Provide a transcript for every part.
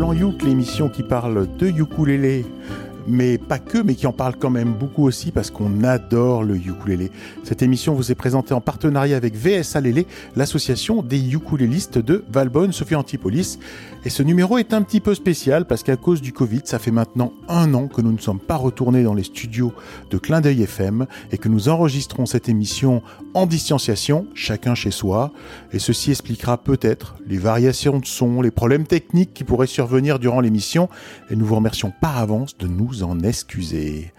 Plan Youk, l'émission qui parle de ukulélé mais pas que, mais qui en parle quand même beaucoup aussi parce qu'on adore le ukulélé. Cette émission vous est présentée en partenariat avec VSA Lélé, l'association des ukulélistes de Valbonne, Sophie Antipolis. Et ce numéro est un petit peu spécial parce qu'à cause du Covid, ça fait maintenant un an que nous ne sommes pas retournés dans les studios de Clin d'œil FM et que nous enregistrons cette émission en distanciation, chacun chez soi. Et ceci expliquera peut-être les variations de son, les problèmes techniques qui pourraient survenir durant l'émission. Et nous vous remercions par avance de nous en excuser.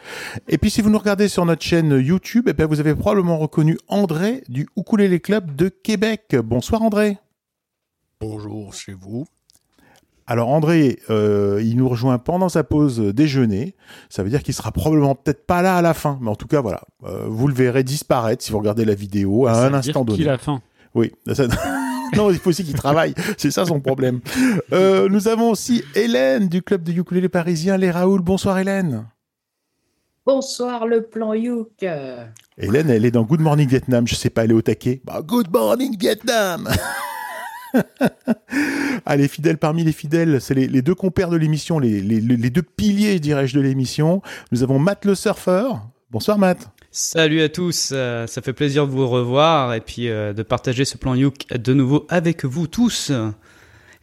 Et puis si vous nous regardez sur notre chaîne YouTube, eh bien, vous avez probablement reconnu André du Ukulele Club de Québec. Bonsoir André. Bonjour chez vous. Alors André, euh, il nous rejoint pendant sa pause déjeuner. Ça veut dire qu'il sera probablement peut-être pas là à la fin, mais en tout cas voilà, euh, vous le verrez disparaître si vous regardez la vidéo à un instant donné. Qu'il a faim. Oui. non, il faut aussi qu'il travaille. C'est ça son problème. Euh, nous avons aussi Hélène du club de ukulélé parisien Les Raoul. Bonsoir Hélène. Bonsoir le plan Youk. Hélène, elle est dans Good Morning Vietnam. Je sais pas, elle est au taquet. Bah, Good Morning Vietnam. les fidèles parmi les fidèles, c'est les, deux compères de l'émission, les, les, deux piliers, dirais-je, de l'émission. Nous avons Matt le surfeur. Bonsoir Matt. Salut à tous, euh, ça fait plaisir de vous revoir et puis euh, de partager ce plan Youk de nouveau avec vous tous.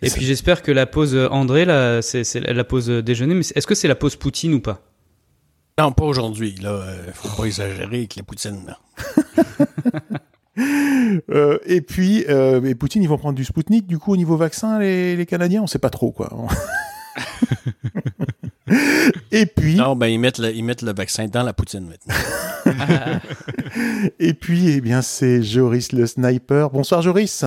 Et puis j'espère que la pause André, là, c'est, la pause déjeuner, mais est-ce que c'est la pause Poutine ou pas? Non, pas aujourd'hui. Là, euh, faut pas exagérer avec la Poutine. et puis, et Poutine, ils vont prendre du Spoutnik. Du coup, au niveau vaccin, les, les Canadiens, on sait pas trop quoi. Et puis. Non, ben, ils mettent, le, ils mettent le vaccin dans la poutine maintenant. Et puis, eh bien, c'est Joris le sniper. Bonsoir, Joris.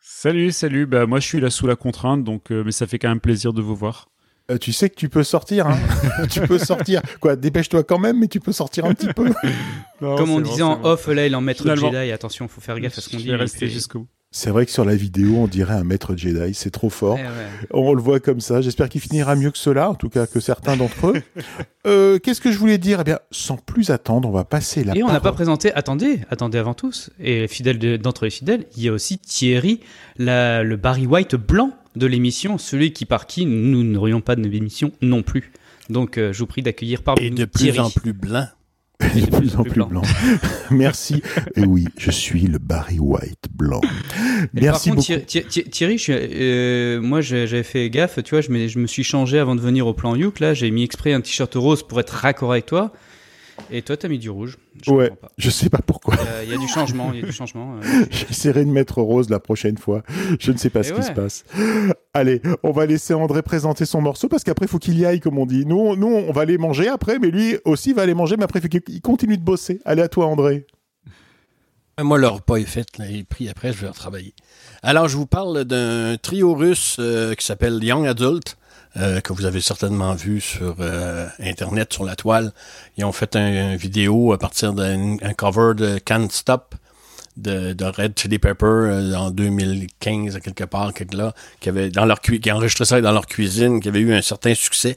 Salut, salut. Bah, moi, je suis là sous la contrainte, donc, euh, mais ça fait quand même plaisir de vous voir. Euh, tu sais que tu peux sortir, hein tu peux sortir. Quoi, dépêche-toi quand même, mais tu peux sortir un petit peu. Comme on disait en off, là, il en maître Jedi. Attention, faut faire gaffe à ce qu'on dit. rester jusqu'au bout. C'est vrai que sur la vidéo, on dirait un maître Jedi, c'est trop fort. Eh on le voit comme ça. J'espère qu'il finira mieux que cela, en tout cas que certains d'entre eux. Euh, qu'est-ce que je voulais dire? Eh bien, sans plus attendre, on va passer la. Et on n'a pas présenté. Attendez, attendez avant tous. Et fidèle d'entre les fidèles, il y a aussi Thierry, le Barry White blanc de l'émission, celui qui par qui nous n'aurions pas de l'émission non plus. Donc, euh, je vous prie d'accueillir par Et de plus en plus blanc. De plus en plus blanc. Merci. Et oui, je suis le Barry White blanc. Merci par contre, Thierry, euh, moi j'avais fait gaffe, tu vois, je me, je me suis changé avant de venir au plan Youk. Là, j'ai mis exprès un t-shirt rose pour être raccord avec toi. Et toi, t'as mis du rouge. Je ouais, je sais pas pourquoi. Il y, a du changement, il y a du changement. Euh, J'essaierai de mettre rose la prochaine fois. Je ne sais pas ce qui se passe. Allez, on va laisser André présenter son morceau parce qu'après, il faut qu'il y aille, comme on dit. Nous, nous, on va aller manger après, mais lui aussi va aller manger, mais après, il faut qu'il continue de bosser. Allez, à toi, André. Moi, le repas est fait, là, il est pris après, je vais retravailler. Alors, je vous parle d'un trio russe euh, qui s'appelle Young Adult. Euh, que vous avez certainement vu sur euh, Internet, sur la toile. Ils ont fait un, vidéo à partir d'un cover de Can't Stop de, de Red Chili Pepper euh, en 2015, à quelque part, quelque là, qui avait dans leur qui enregistré ça dans leur cuisine, qui avait eu un certain succès.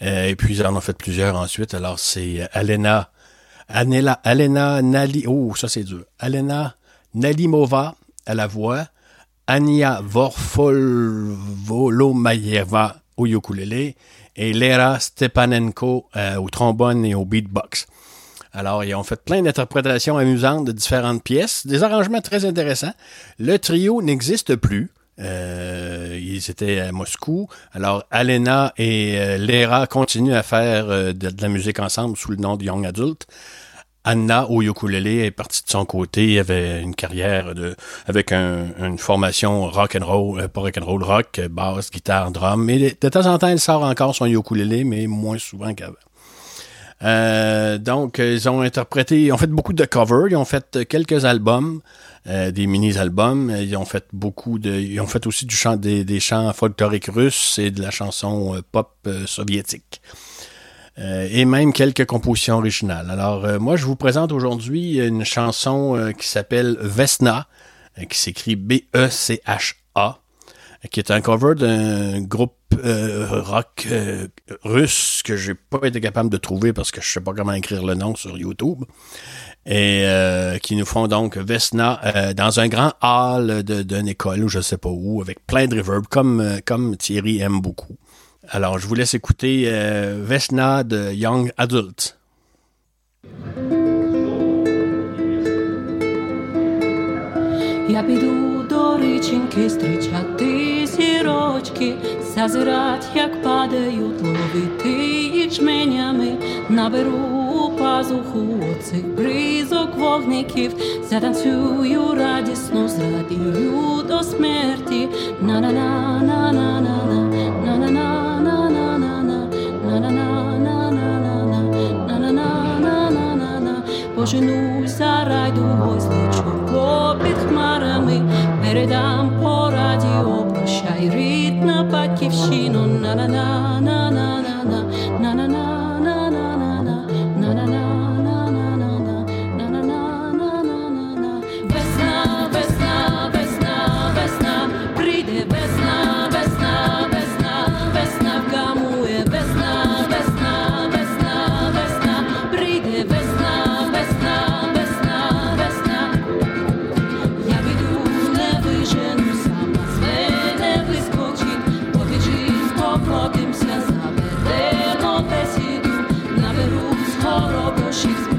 et puis ils en ont fait plusieurs ensuite. Alors c'est Alena, Anela, Alena Nali, oh ça c'est dur. Alena Nalimova à la voix, Ania Vorfolomayeva au ukulélé et Lera Stepanenko euh, au trombone et au beatbox. Alors, ils ont fait plein d'interprétations amusantes de différentes pièces, des arrangements très intéressants. Le trio n'existe plus. Euh, ils étaient à Moscou. Alors, Alena et euh, Lera continuent à faire de, de, la musique ensemble sous le nom de Young Adult. Anna au ukulélé est partie de son côté, elle avait une carrière de avec une formation rock and roll, euh, pas rock and roll, rock, basse, guitare, drum. Mais de temps en temps, elle sort encore son ukulélé, mais moins souvent qu'avant. Euh, donc, ils ont interprété, ils ont fait beaucoup de covers, ils ont fait quelques albums, euh, des mini-albums, ils ont fait beaucoup de, ils ont fait aussi du chant des, des chants folkloriques russes et de la chanson pop soviétique. Euh, et même quelques compositions originales. Alors, euh, moi, je vous présente aujourd'hui une chanson euh, qui s'appelle Vesna, qui s'écrit B-E-C-H-A, qui est un cover d'un groupe rock russe que j'ai pas été capable de trouver parce que je sais pas comment écrire le nom sur YouTube. Et qui nous font donc Vesna dans un grand hall d'une école ou je sais pas où, avec plein de reverb, comme, comme Thierry aime beaucoup. Alors, je vous laisse écouter euh, Vesna de Young Adult. Я піду до річеньки зустрічати зірочки, зазирать, як падають, ловити ячменями, наберу у пазуху оцих бризок вогників, затанцюю радісно, зрадію до смерті. на за райдугою, злечу попід хмарами, передам по радіо, прощай, рідна на на на на на на на на на на на на на на на chorobą się zmienia.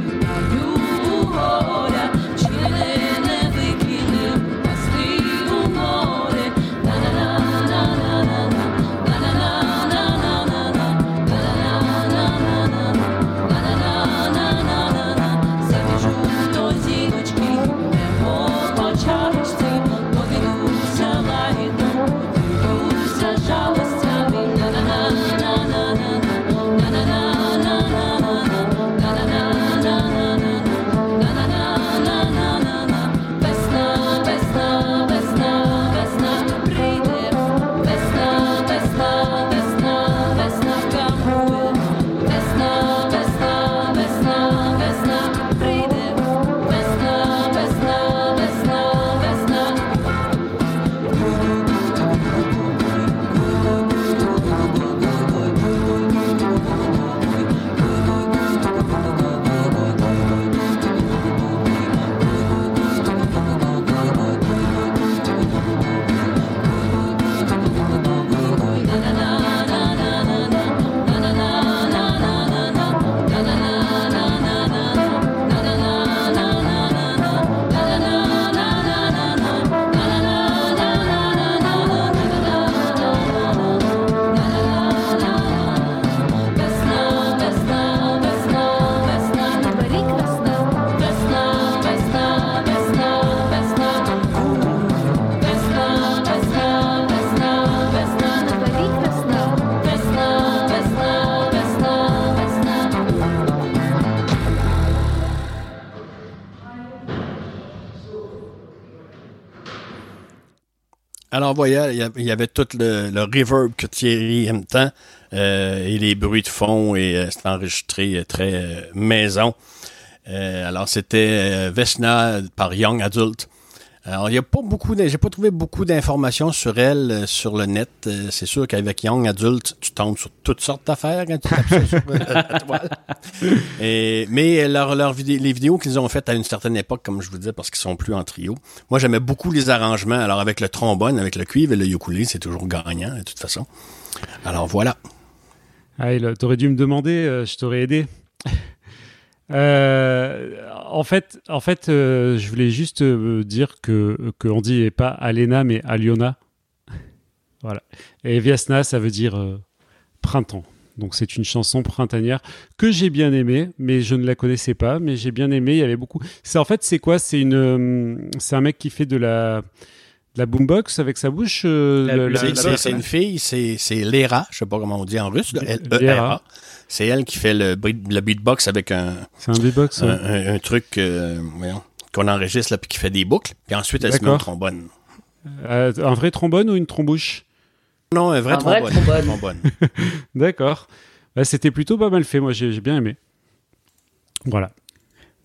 Alors, voilà, il y avait tout le, le reverb que Thierry aime tant euh, et les bruits de fond et euh, c'est enregistré euh, très euh, maison. Euh, alors, c'était Vesna par Young Adult. Alors, il n'y a pas beaucoup, j'ai pas trouvé beaucoup d'informations sur elle euh, sur le net. Euh, c'est sûr qu'avec Young Adult, tu tombes sur toutes sortes d'affaires quand tu tapes ça sur euh, la toile. Et, mais leur, leur vidé- les vidéos qu'ils ont faites à une certaine époque, comme je vous disais, parce qu'ils sont plus en trio, moi, j'aimais beaucoup les arrangements. Alors, avec le trombone, avec le cuivre et le ukulélé, c'est toujours gagnant, de toute façon. Alors, voilà. Ah, t'aurais dû me demander, euh, je t'aurais aidé. Euh, en fait, en fait euh, je voulais juste euh, dire que, que dit pas Alena mais Aliona. voilà. Et Viasna, ça veut dire printemps. Donc c'est une chanson printanière que j'ai bien aimée, mais je ne la connaissais pas, mais j'ai bien aimé. Il y avait beaucoup. En fait c'est quoi? C'est une, c'est un mec qui fait de la, la boombox avec sa bouche. euh, C'est- une fille, c'est c'est Lera, je sais pas comment on dit en russe, L-E-R-A. C'est elle qui fait le, le beatbox avec un, C'est un beatbox. un, ouais. un- un truc euh, qu'on enregistre là, puis qui fait des boucles. Puis ensuite, elle se met au D'accord. trombone. Euh, un vrai trombone ou une trombouche? Non, un vrai Un vrai trombone. trombone. D'accord. Bah, C'était plutôt pas mal fait, moi j'ai j'ai bien aimé. Voilà.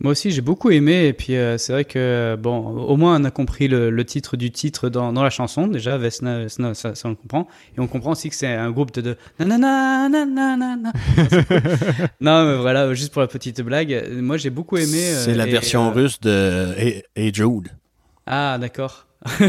Moi aussi, j'ai beaucoup aimé. Et puis, euh, c'est vrai que, bon, au moins, on a compris le, le titre du titre dans, dans la chanson. Déjà, Vesna, Vesna, ça, ça, on le comprend. Et on comprend aussi que c'est un groupe de. de nanana, nanana, non, mais voilà, juste pour la petite blague. Moi, j'ai beaucoup aimé. euh, C'est la et, version euh, russe de Hey, Hey Jude. Ah, d'accord.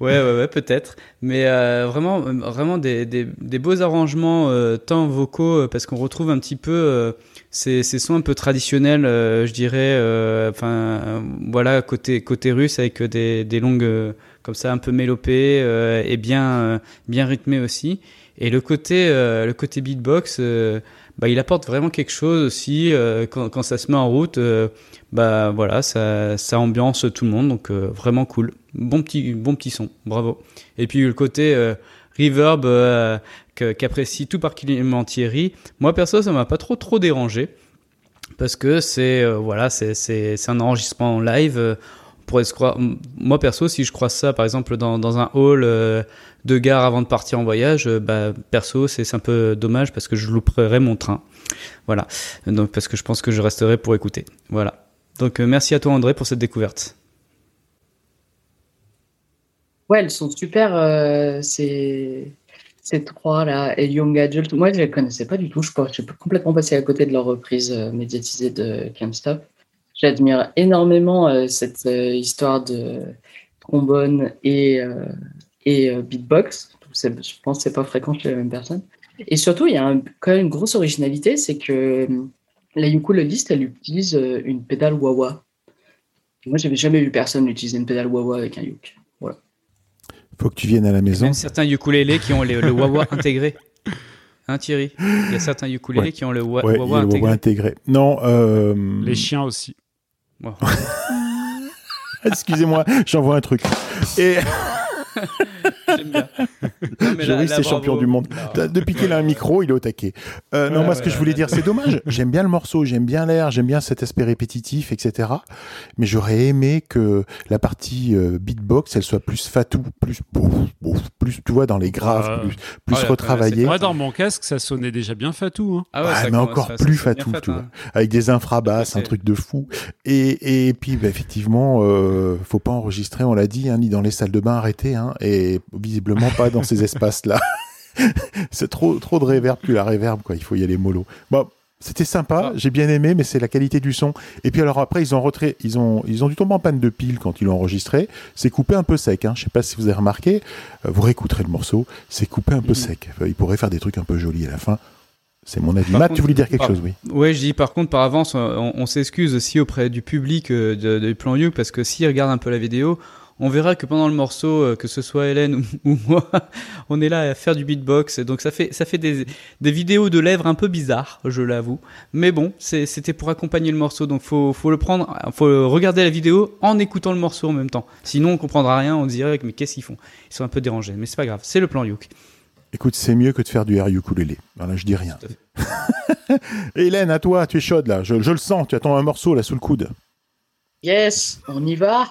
Ouais, ouais, ouais, peut-être. Mais euh, vraiment, vraiment des, des, des beaux arrangements, euh, tant vocaux, parce qu'on retrouve un petit peu euh, ces, ces sons un peu traditionnels, euh, je dirais, euh, enfin, euh, voilà, côté, côté russe, avec des, des longues, euh, comme ça, un peu mélopées, euh, et bien, bien rythmées aussi. Et le côté, le côté beatbox, bah, il apporte vraiment quelque chose aussi, quand, quand ça se met en route, bah voilà, ça, ça ambiance tout le monde, donc vraiment cool. Bon petit, bon petit son, bravo. Et puis le côté reverb qu'apprécie tout particulièrement Thierry. Moi perso, ça m'a pas trop trop dérangé parce que c'est euh, voilà, c'est c'est c'est un enregistrement en live. euh, pourrait se croire, moi perso, si je croise ça par exemple dans dans un hall euh, de gare avant de partir en voyage, euh, bah perso, c'est c'est un peu dommage parce que je louperais mon train. Voilà, donc parce que je pense que je resterai pour écouter. Voilà. Donc euh, merci à toi André pour cette découverte. Ouais, elles sont super, euh, ces, trois-là, et Young Adult. Moi, je les connaissais pas du tout. Je je suis complètement passé à côté de leur reprise euh, médiatisée de Can't Stop. J'admire énormément euh, cette euh, histoire de trombone et, et beatbox. Je pense que c'est pas fréquent chez la même personne. Et surtout, il y a quand même une grosse originalité, c'est que la ukuléliste, elle utilise une pédale wah-wah. Moi, j'avais jamais vu personne utiliser une pédale wah-wah avec un uk. Faut que tu viennes à la Il y a maison. même certains ukulélés qui ont le, le wah-wah intégré. Hein Thierry? Il y a certains ukulélés Ouais. qui ont le wa- Ouais, il y wah-wah a le intégré. Non, euh... Les chiens aussi. Excusez-moi, j'envoie un truc. Et J'aime bien. Joris, c'est champion du monde. Non. Depuis qu'il a un micro, il est au taquet. Euh, non, Ouais, moi, ce ouais, que je voulais ouais. dire, c'est dommage. J'aime bien le morceau, j'aime bien l'air, j'aime bien cet aspect répétitif, etc. Mais j'aurais aimé que la partie euh, beatbox, elle soit plus fatou, plus, bouf, bouf, plus, tu vois, dans les graves, Ouais. plus, plus Ouais, retravaillé, Moi, dans mon casque, ça sonnait déjà bien fatou. Hein. Ah ouais, Ah, ça mais encore plus fatou, fat, tu hein. vois. avec des infrabasses, un truc de fou. Et, et puis, bah, effectivement, euh, faut pas enregistrer, on l'a dit, hein, ni dans les salles de bain arrêtées, hein, et visiblement pas dans ces espaces-là. c'est trop, trop de réverb plus la réverb, quoi. Il faut y aller mollo. Bon, c'était sympa, Ah. j'ai bien aimé, mais c'est la qualité du son. Et puis alors après, ils ont retrait, ils ont, ils ont dû tomber en panne de pile quand ils l'ont enregistré. C'est coupé un peu sec. Hein. Je sais pas si vous avez remarqué. Euh, vous réécouterez le morceau. C'est coupé un peu Mhm. sec. Euh, Ils pourraient faire des trucs un peu jolis à la fin. C'est mon avis. Par Matt, contre- tu voulais dire quelque par- chose, oui. Ouais, je dis par contre par avance, on, on s'excuse aussi auprès du public euh, de, de Plan You parce que s'ils regardent un peu la vidéo, on verra que pendant le morceau, euh, que ce soit Hélène ou, ou moi, on est là à faire du beatbox. Et Donc ça fait ça fait des, des vidéos de lèvres un peu bizarres, je l'avoue. Mais bon, c'était pour accompagner le morceau, donc faut faut le prendre, faut regarder la vidéo en écoutant le morceau en même temps. Sinon on comprendra rien, on dirait mais qu'est-ce qu'ils font? Ils sont un peu dérangés, mais c'est pas grave, c'est le plan Youk. Écoute, c'est mieux que de faire du air ukulélé. Voilà, je dis rien. Hélène, à toi, tu es chaude là. Je, je le sens. Tu attends un morceau là sous le coude. Yes, on y va.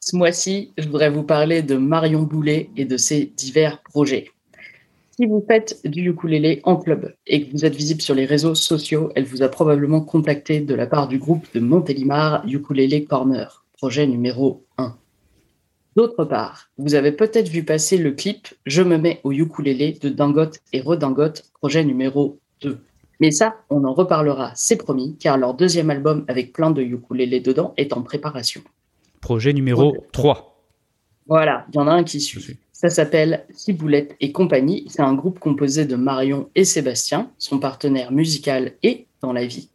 Ce mois-ci, je voudrais vous parler de Marion Boulet et de ses divers projets. Si vous faites du ukulélé en club et que vous êtes visible sur les réseaux sociaux, elle vous a probablement contacté de la part du groupe de Montélimar Ukulélé Corner, projet numéro 1. D'autre part, vous avez peut-être vu passer le clip Je me mets au ukulélé de Dangote et Redingote, projet numéro 2. Mais ça, on en reparlera, c'est promis, car leur deuxième album avec plein de ukulélés dedans est en préparation. Projet numéro Ok. 3. Voilà, il y en a un qui suit. Ça s'appelle Ciboulette et compagnie. C'est un groupe composé de Marion et Sébastien, son partenaire musical et dans la vie.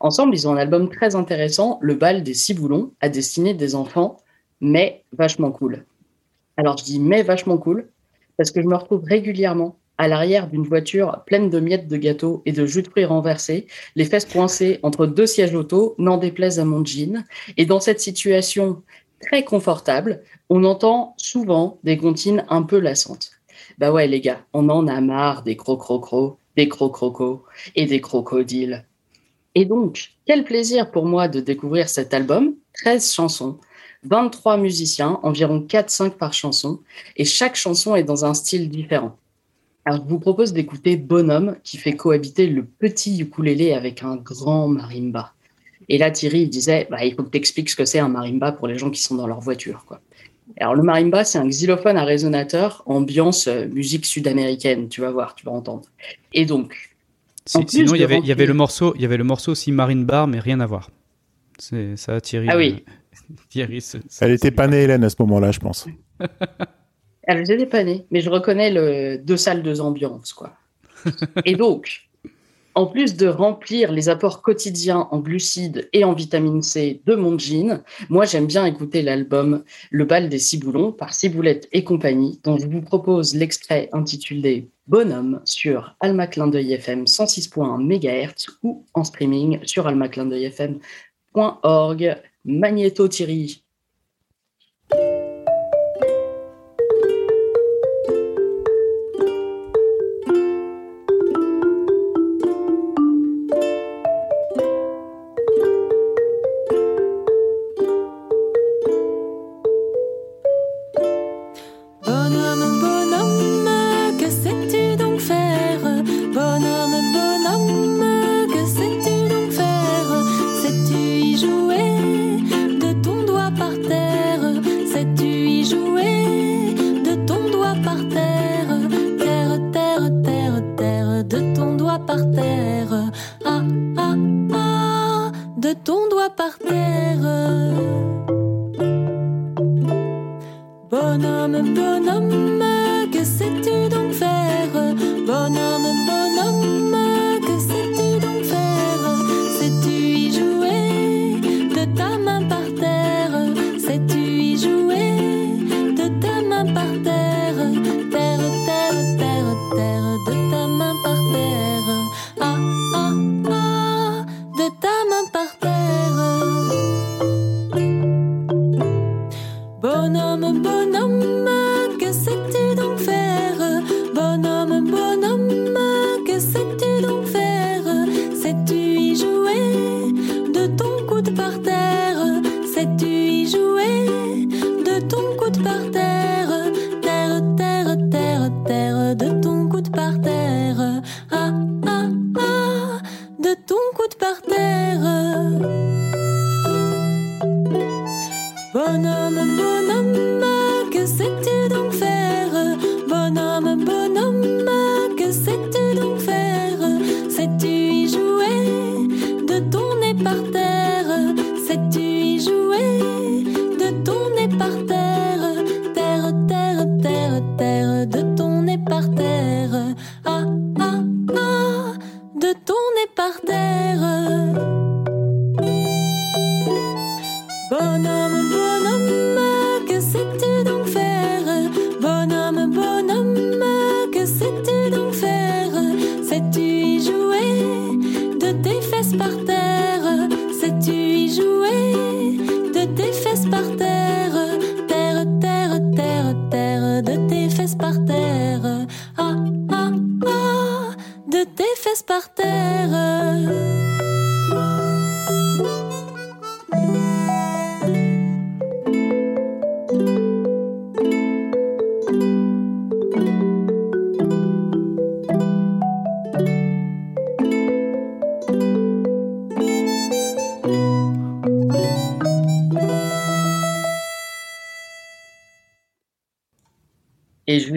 Ensemble, ils ont un album très intéressant, Le bal des ciboulons, à destiné des enfants, mais vachement cool. Alors je dis mais vachement cool, parce que je me retrouve régulièrement à l'arrière d'une voiture pleine de miettes de gâteau et de jus de fruits renversés, les fesses coincées entre deux sièges auto, n'en déplaise à mon jean. Et dans cette situation très confortable, on entend souvent des comptines un peu lassantes. Bah ouais, les gars, on en a marre des crocrocros, des crocrocos et des crocodiles. Et donc, quel plaisir pour moi de découvrir cet album, 13 chansons, 23 musiciens, environ 4-5 par chanson, et chaque chanson est dans un style différent. Alors, je vous propose d'écouter Bonhomme, qui fait cohabiter le petit ukulélé avec un grand marimba. Et là, Thierry, il disait, bah, il faut que tu expliques ce que c'est un marimba pour les gens qui sont dans leur voiture. Quoi. Alors, le marimba, c'est un xylophone à résonateur, ambiance euh, musique sud-américaine, tu vas voir, tu vas entendre. Et donc, Si- En plus sinon, il y avait, y le morceau, il y avait le morceau aussi Marine Bar, mais rien à voir. C'est ça, Thierry. Ah oui. euh, Thierry, c'est- c'est- Elle était pas née, Hélène, à ce moment-là, je pense. Alors, j'étais pas née, mais je reconnais le deux salles, deux ambiances, quoi. Et donc, en plus de remplir les apports quotidiens en glucides et en vitamine C de mon jean, moi j'aime bien écouter l'album Le bal des ciboulons par Ciboulette et compagnie, dont je vous propose l'extrait intitulé Bonhomme sur Alma Clin d'œil FM 106.1 MHz ou en streaming sur almaclindeuilfm.org. Magnéto Thierry.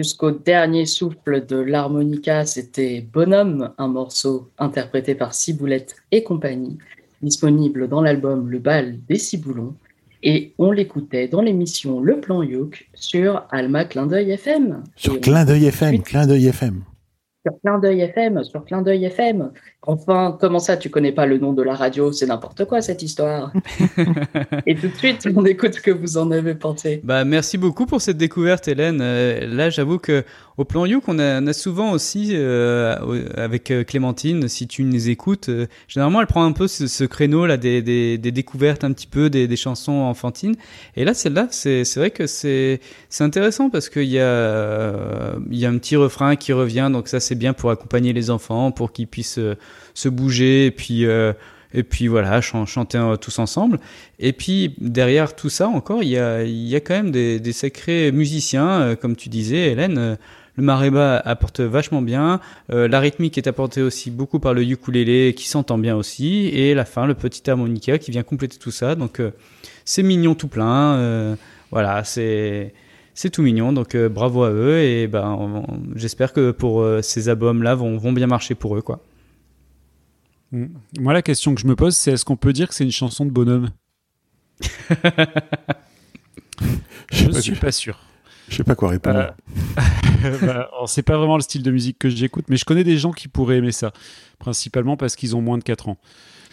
Jusqu'au dernier souffle de l'harmonica, c'était Bonhomme, un morceau interprété par Ciboulette et compagnie, disponible dans l'album Le bal des Ciboulons. Et on l'écoutait dans l'émission Le Plan Youk sur Alma Clin d'œil FM. Sur Clin d'œil FM, Clin d'œil FM. Sur Clin d'œil FM, sur Clin d'œil FM. Enfin, comment ça, tu connais pas le nom de la radio? C'est n'importe quoi cette histoire. Et tout de suite, on écoute ce que vous en avez pensé. Bah, merci beaucoup pour cette découverte, Hélène. Euh, là, j'avoue que au plan Youk, on a, on a souvent aussi, euh, avec euh, Clémentine, si tu nous écoutes, euh, généralement, elle prend un peu ce, ce créneau là des, des, des découvertes un petit peu des, des chansons enfantines. Et là, celle-là, c'est vrai que c'est intéressant parce qu'il y a il y a un petit refrain qui revient, donc ça c'est bien pour accompagner les enfants, pour qu'ils puissent se bouger et puis euh, et puis voilà, chan- chanter tous ensemble. Et puis derrière tout ça encore, il y a, il y a quand même des, sacrés musiciens, euh, comme tu disais, Hélène. euh, le marimba apporte vachement bien. euh, la rythmique est apportée aussi beaucoup par le ukulélé qui s'entend bien aussi. Et la fin, le petit harmonica qui vient compléter tout ça. Donc c'est mignon tout plein. voilà, c'est c'est tout mignon. Donc bravo à eux. Et ben j'espère que pour ces albums-là vont, vont bien marcher pour eux, quoi. Mm. Moi, la question que je me pose, c'est est-ce qu'on peut dire que c'est une chanson de bonhomme Je pas suis pas sûr. Je sais pas quoi répondre. Euh, bah, c'est pas vraiment le style de musique que j'écoute, mais je connais des gens qui pourraient aimer ça, principalement parce qu'ils ont moins de 4 ans.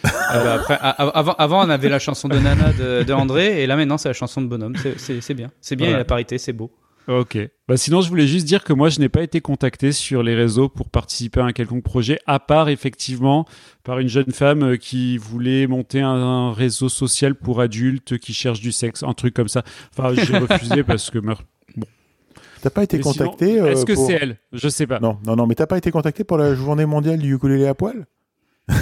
Ah bah après, avant, avant, on avait la chanson de Nana de, de André, et là maintenant, c'est la chanson de Bonhomme. C'est- bien. C'est bien, et la parité, c'est beau. Ok. Bah sinon, je voulais juste dire que moi, je n'ai pas été contacté sur les réseaux pour participer à un quelconque projet, à part effectivement par une jeune femme euh, qui voulait monter un, un réseau social pour adultes qui cherchent du sexe, un truc comme ça. Enfin, j'ai refusé parce que. meurt- T'as pas été Mais sinon, contacté euh, Est-ce que pour- c'est elle? Je sais pas. Non, non, non, mais t'as pas été contacté pour la journée mondiale du ukulélé à poil?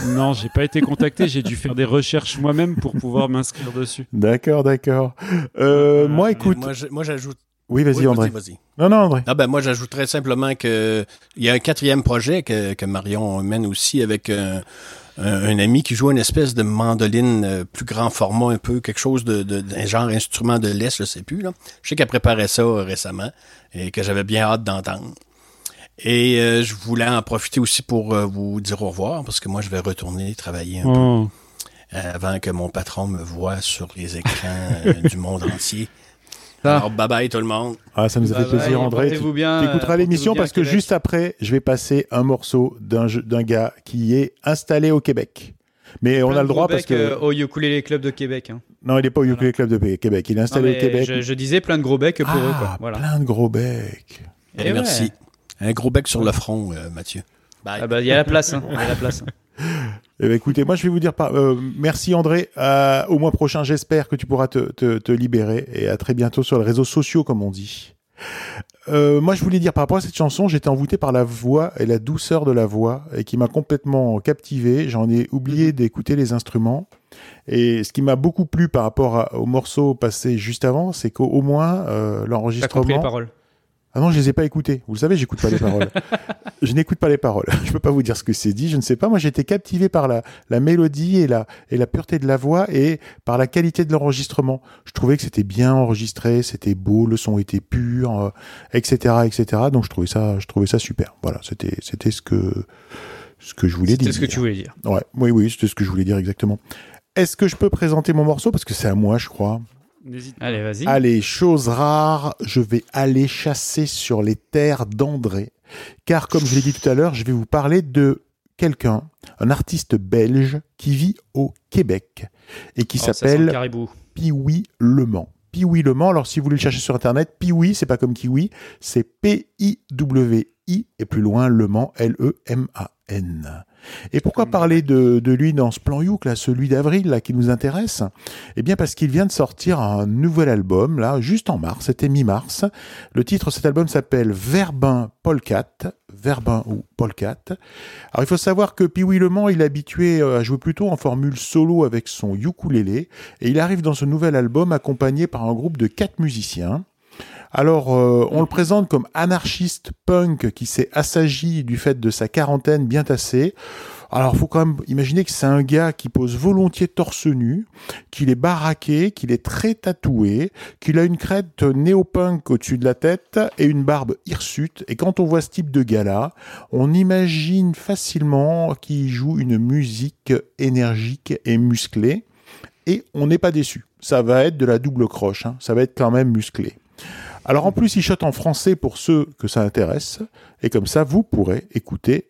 Non, j'ai pas été contacté. J'ai dû faire des recherches moi-même pour pouvoir m'inscrire dessus. D'accord, d'accord. Euh, Euh, moi, écoute. Moi, j'ajoute. Oui, vas-y, Oui, André. Vas-y. Non, non, André. Ah ben moi j'ajouterais simplement que il y a un quatrième projet que, que Marion mène aussi avec un, un, un ami qui joue une espèce de mandoline euh, plus grand format un peu quelque chose de, de d'un genre instrument de laisse je sais plus là. Je sais qu'elle préparait ça euh, récemment et que j'avais bien hâte d'entendre. Et euh, je voulais en profiter aussi pour euh, vous dire au revoir parce que moi je vais retourner travailler un peu euh, avant que mon patron me voie sur les écrans euh, du monde entier. Ah. Alors bye bye tout le monde. Ah, ça nous a fait Bye bye, plaisir, André. bien, Tu écouteras euh, l'émission bien parce que Québec. juste après, je vais passer un morceau d'un d'un gars qui est installé au Québec. Mais on Plein a de le droit gros parce que euh, au Ukulele Club de Québec. hein. non, il est pas au Ukulele Club de Québec. Il est installé au Québec. je, je disais plein de gros becs pour ah, eux. Quoi. Voilà. plein de gros becs. Et merci. ouais. Un gros bec sur le front, euh, Mathieu. Ah bah il y a la place. hein. Il y a la place. Eh ben, écoutez, moi je vais vous dire par- euh, merci André. Euh, au mois prochain, j'espère que tu pourras te, te, te libérer et à très bientôt sur les réseaux sociaux, comme on dit. Euh, moi, je voulais dire par rapport à cette chanson, j'étais envoûté par la voix et la douceur de la voix et qui m'a complètement captivé. J'en ai oublié d'écouter les instruments. Et ce qui m'a beaucoup plu par rapport à- au morceau passé juste avant, c'est qu'au au moins compris les l'enregistrement. paroles. Ah non, je les ai pas écoutés. Vous le savez, j'écoute pas les paroles. je n'écoute pas les paroles. Je peux pas vous dire ce que c'est dit. Je ne sais pas. Moi, été captivé par la, la mélodie et la, et la pureté de la voix et par la qualité de l'enregistrement. Je trouvais que c'était bien enregistré, c'était beau, le son était pur, euh, etc., etc. Donc, je trouvais ça, je trouvais ça super. Voilà, c'était, c'était ce que, ce que je voulais dire. C'est ce que tu voulais dire. Ouais, oui, oui, c'était ce que je voulais dire exactement. Est-ce que je peux présenter mon morceau? Parce que c'est à moi, je crois. N'hésite Allez, vas-y. Allez, chose rare, je vais aller chasser sur les terres d'André. Car comme je l'ai dit tout à l'heure, je vais vous parler de quelqu'un, un artiste belge qui vit au Québec et qui Oh, s'appelle. Piwi Le Mans. Piwi Le Mans, alors si vous voulez le chercher sur internet, Piwi, c'est pas comme Kiwi, c'est P-I-W-I et plus loin Le Mans, Et pourquoi parler de, de lui dans ce plan Youk, là, celui d'avril, là, qui nous intéresse? Eh bien, parce qu'il vient de sortir un nouvel album, là, juste en mars, c'était mi-mars. Le titre de cet album s'appelle Verbin Polkat, Verbin ou. Alors, il faut savoir que Piwi Le Mans, il est habitué euh, à jouer plutôt en formule solo avec son ukulélé, et il arrive dans ce nouvel album accompagné par un groupe de quatre musiciens. Alors, euh, on le présente comme anarchiste punk qui s'est assagi du fait de sa quarantaine bien tassée. Alors, faut quand même imaginer que c'est un gars qui pose volontiers torse nu, qu'il est baraqué, qu'il est très tatoué, qu'il a une crête néo-punk au-dessus de la tête et une barbe hirsute. Et quand on voit ce type de gars-là, on imagine facilement qu'il joue une musique énergique et musclée. Et on n'est pas déçu. Ça va être de la double croche. hein. Ça va être quand même musclé. Alors en plus, il chante en français pour ceux que ça intéresse, et comme ça, vous pourrez écouter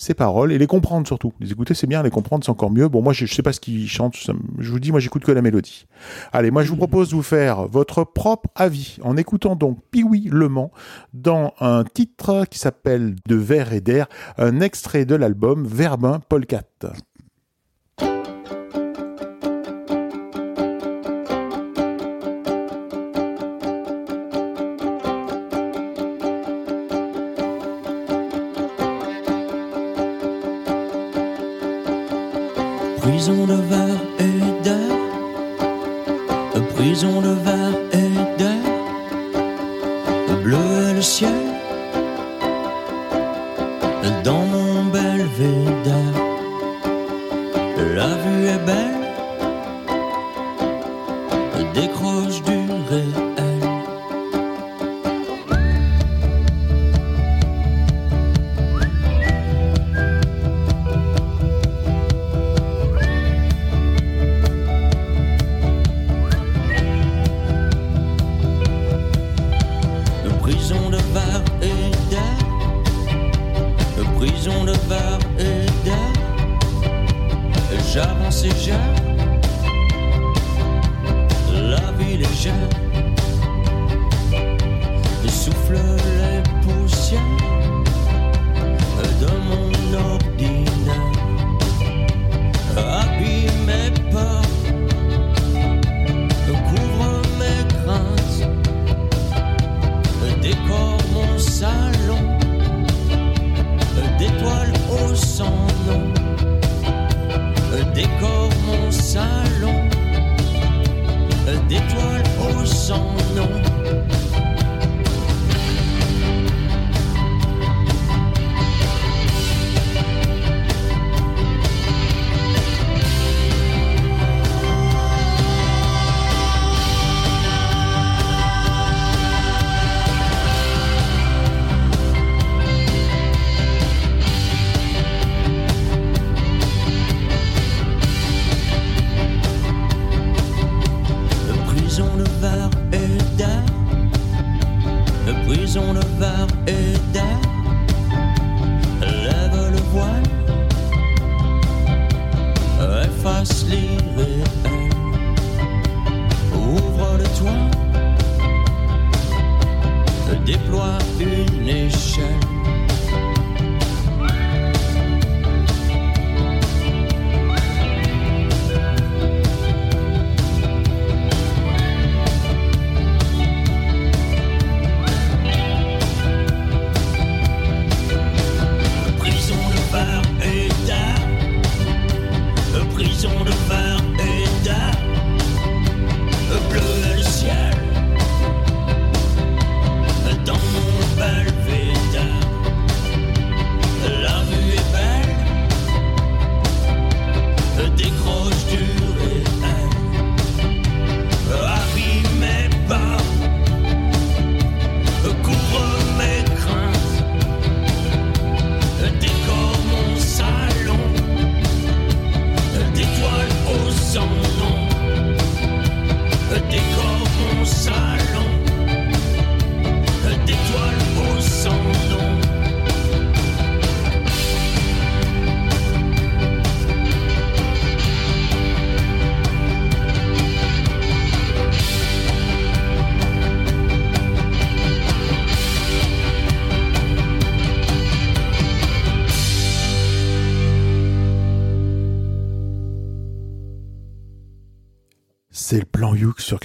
ses paroles et les comprendre surtout. Les écouter, c'est bien, les comprendre, c'est encore mieux. Bon, moi, je, je sais pas ce qu'il chante, je vous dis, moi, j'écoute que la mélodie. Allez, moi, je vous propose de vous faire votre propre avis en écoutant donc Piwi Le Mans dans un titre qui s'appelle De verre et d'air, un extrait de l'album Verbin Polkat. Prison de verre et d'air. Prison de verre et d'air. Le bleu et le ciel.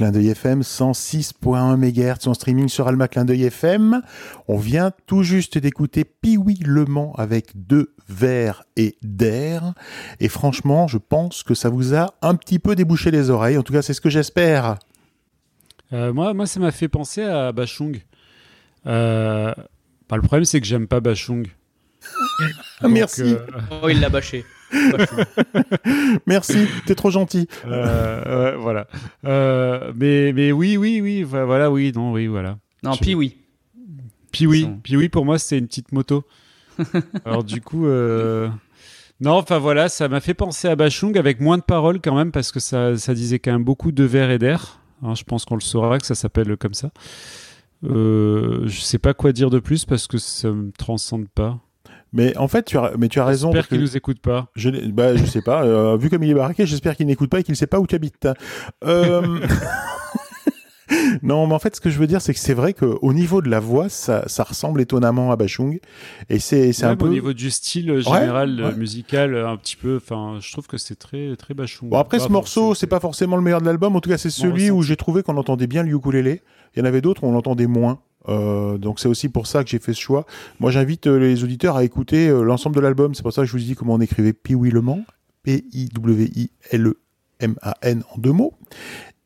Clin d'œil FM, 106.1 MHz en streaming sur Alma Clin d'œil FM. On vient tout juste d'écouter Piwi Le Mans avec deux verres et d'air. Et franchement, je pense que ça vous a un petit peu débouché les oreilles. En tout cas, c'est ce que j'espère. Euh, moi, moi, ça m'a fait penser à Bachung. Euh, bah, le problème, c'est que j'aime pas Bachung. Donc, Merci. euh, Oh, il l'a bâché. Merci, t'es trop gentil. euh, ouais, voilà. Euh, mais, mais oui, oui, oui, vo- voilà, oui, non, oui, voilà. Non, Je- puis oui. Puis oui, Sans- puis oui, pour moi, c'était une petite moto. Alors du coup, euh, non, enfin voilà, ça m'a fait penser à Bachung avec moins de paroles quand même parce que ça, ça disait quand même beaucoup de verre et d'air. Hein, je pense qu'on le saura que ça s'appelle comme ça. Euh, je sais pas quoi dire de plus parce que ça me transcende pas. Mais en fait, tu as, mais tu as raison. J'espère qu'il nous écoute pas. je, bah, je sais pas. euh, vu comme il est baraqué, j'espère qu'il n'écoute pas et qu'il sait pas où tu habites. Euh... non, mais en fait, ce que je veux dire, c'est que c'est vrai qu'au niveau de la voix, ça, ça ressemble étonnamment à Bachung. Et c'est, c'est un peu. au niveau du style euh, général euh, ouais. musical, un petit peu. Enfin, je trouve que c'est très très Bachung. Bon, après, ce morceau, c'est pas forcément le meilleur de l'album. En tout cas, c'est celui où j'ai trouvé qu'on entendait bien le ukulélé. Il y en avait d'autres où on l'entendait moins. Euh, donc c'est aussi pour ça que j'ai fait ce choix. Moi, j'invite euh, les auditeurs à écouter euh, l'ensemble de l'album. C'est pour ça que je vous dis comment on écrivait Piwi Le Mans, P-I-W-I-L-E-M-A-N en deux mots.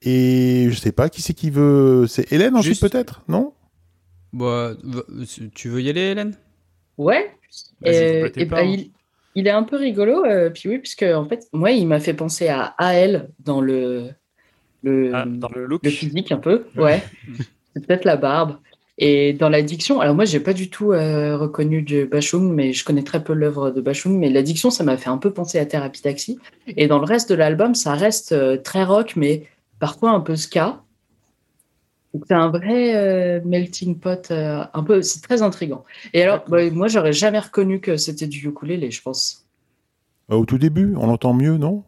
Et je sais pas qui c'est qui veut. C'est Hélène ensuite Juste- peut-être, non? Bah, tu veux y aller, Hélène? Ouais. Euh, et bah, hein. il, il est un peu rigolo, euh, oui, puisque en fait, moi, il m'a fait penser à AL dans le, le, Ah, dans le look. le physique un peu. Ouais. C'est peut-être la barbe. Et dans la diction, alors moi, j'ai pas du tout euh, reconnu de Bachung, mais je connais très peu l'œuvre de Bachung, mais la diction, ça m'a fait un peu penser à Therapy Taxi. Et dans le reste de l'album, ça reste euh, très rock, mais parfois un peu ska. C'est un vrai euh, melting pot, un peu, c'est très intriguant. Et alors, bah, moi, j'aurais jamais reconnu que c'était du ukulélé, je pense. Euh, Au tout début, on l'entend mieux, non?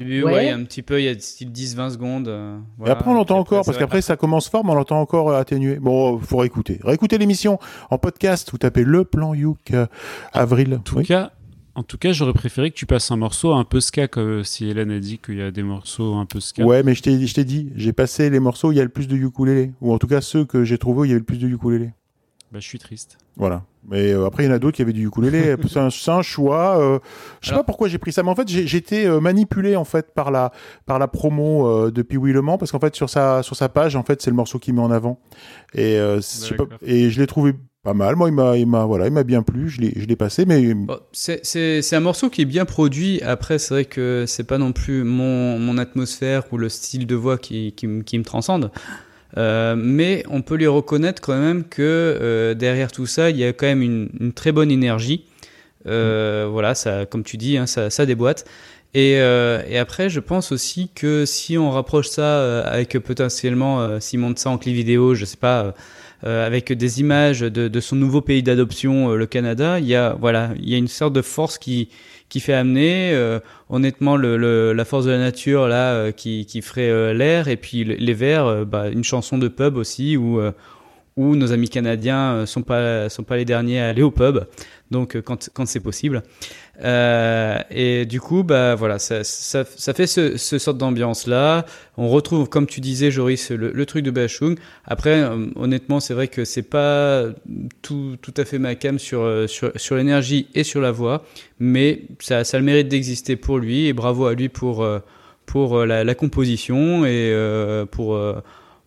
Et Ouais. ouais, il y a un petit peu, il y a style 10-20 secondes. euh, Et après, on l'entend encore, parce qu'après, ça commence fort, mais on l'entend encore euh, atténué. Bon, faut réécouter. Réécoutez l'émission en podcast, vous tapez le plan Youk euh, avril. En tout Oui. cas, en tout cas, j'aurais préféré que tu passes un morceau un peu ska, comme si Hélène a dit qu'il y a des morceaux un peu ska. Ouais, mais je t'ai je t'ai dit, j'ai passé les morceaux où il y a le plus de ukulélé. Ou en tout cas, ceux que j'ai trouvés où il y avait le plus de ukulélé. Bah, je suis triste. Voilà. Mais euh, après, il y en a d'autres qui avaient du ukulélé. c'est un, choix. euh, je sais Alors- pas pourquoi j'ai pris ça, mais en fait, j'ai été euh, manipulé en fait par la par la promo euh, de Pee Wee parce qu'en fait sur sa sur sa page, en fait, c'est le morceau qui met en avant. Et je sais pas, D'accord. et je l'ai trouvé pas mal. Moi, il m'a il m'a voilà, il m'a bien plu. Je l'ai je l'ai passé, mais c'est- c'est c'est un morceau qui est bien produit. Après, c'est vrai que c'est pas non plus mon, mon atmosphère ou le style de voix qui, qui me transcende. Euh, mais on peut lui reconnaître quand même que euh, derrière tout ça, il y a quand même une, très bonne énergie. Euh, Voilà, ça, comme tu dis, hein, ça, déboîte. Et, après, je pense aussi que si on rapproche ça avec potentiellement, s'il monte ça en clip vidéo, je sais pas, avec des images de, de son nouveau pays d'adoption, le Canada, il y a voilà, il y a une sorte de force qui qui fait amener euh, honnêtement la force de la nature là euh, qui, qui ferait euh, l'air. Et puis le- les vers bah, une chanson de pub aussi où où nos amis canadiens sont pas sont pas les derniers à aller au pub. Donc quand quand c'est possible euh, et du coup bah voilà ça fait ce, ce sorte d'ambiance là on retrouve comme tu disais Joris le, truc de Bachung après euh, honnêtement c'est vrai que c'est pas tout à fait ma cam sur euh, sur sur l'énergie et sur la voix mais ça ça a le mérite d'exister pour lui et bravo à lui pour pour la, composition et pour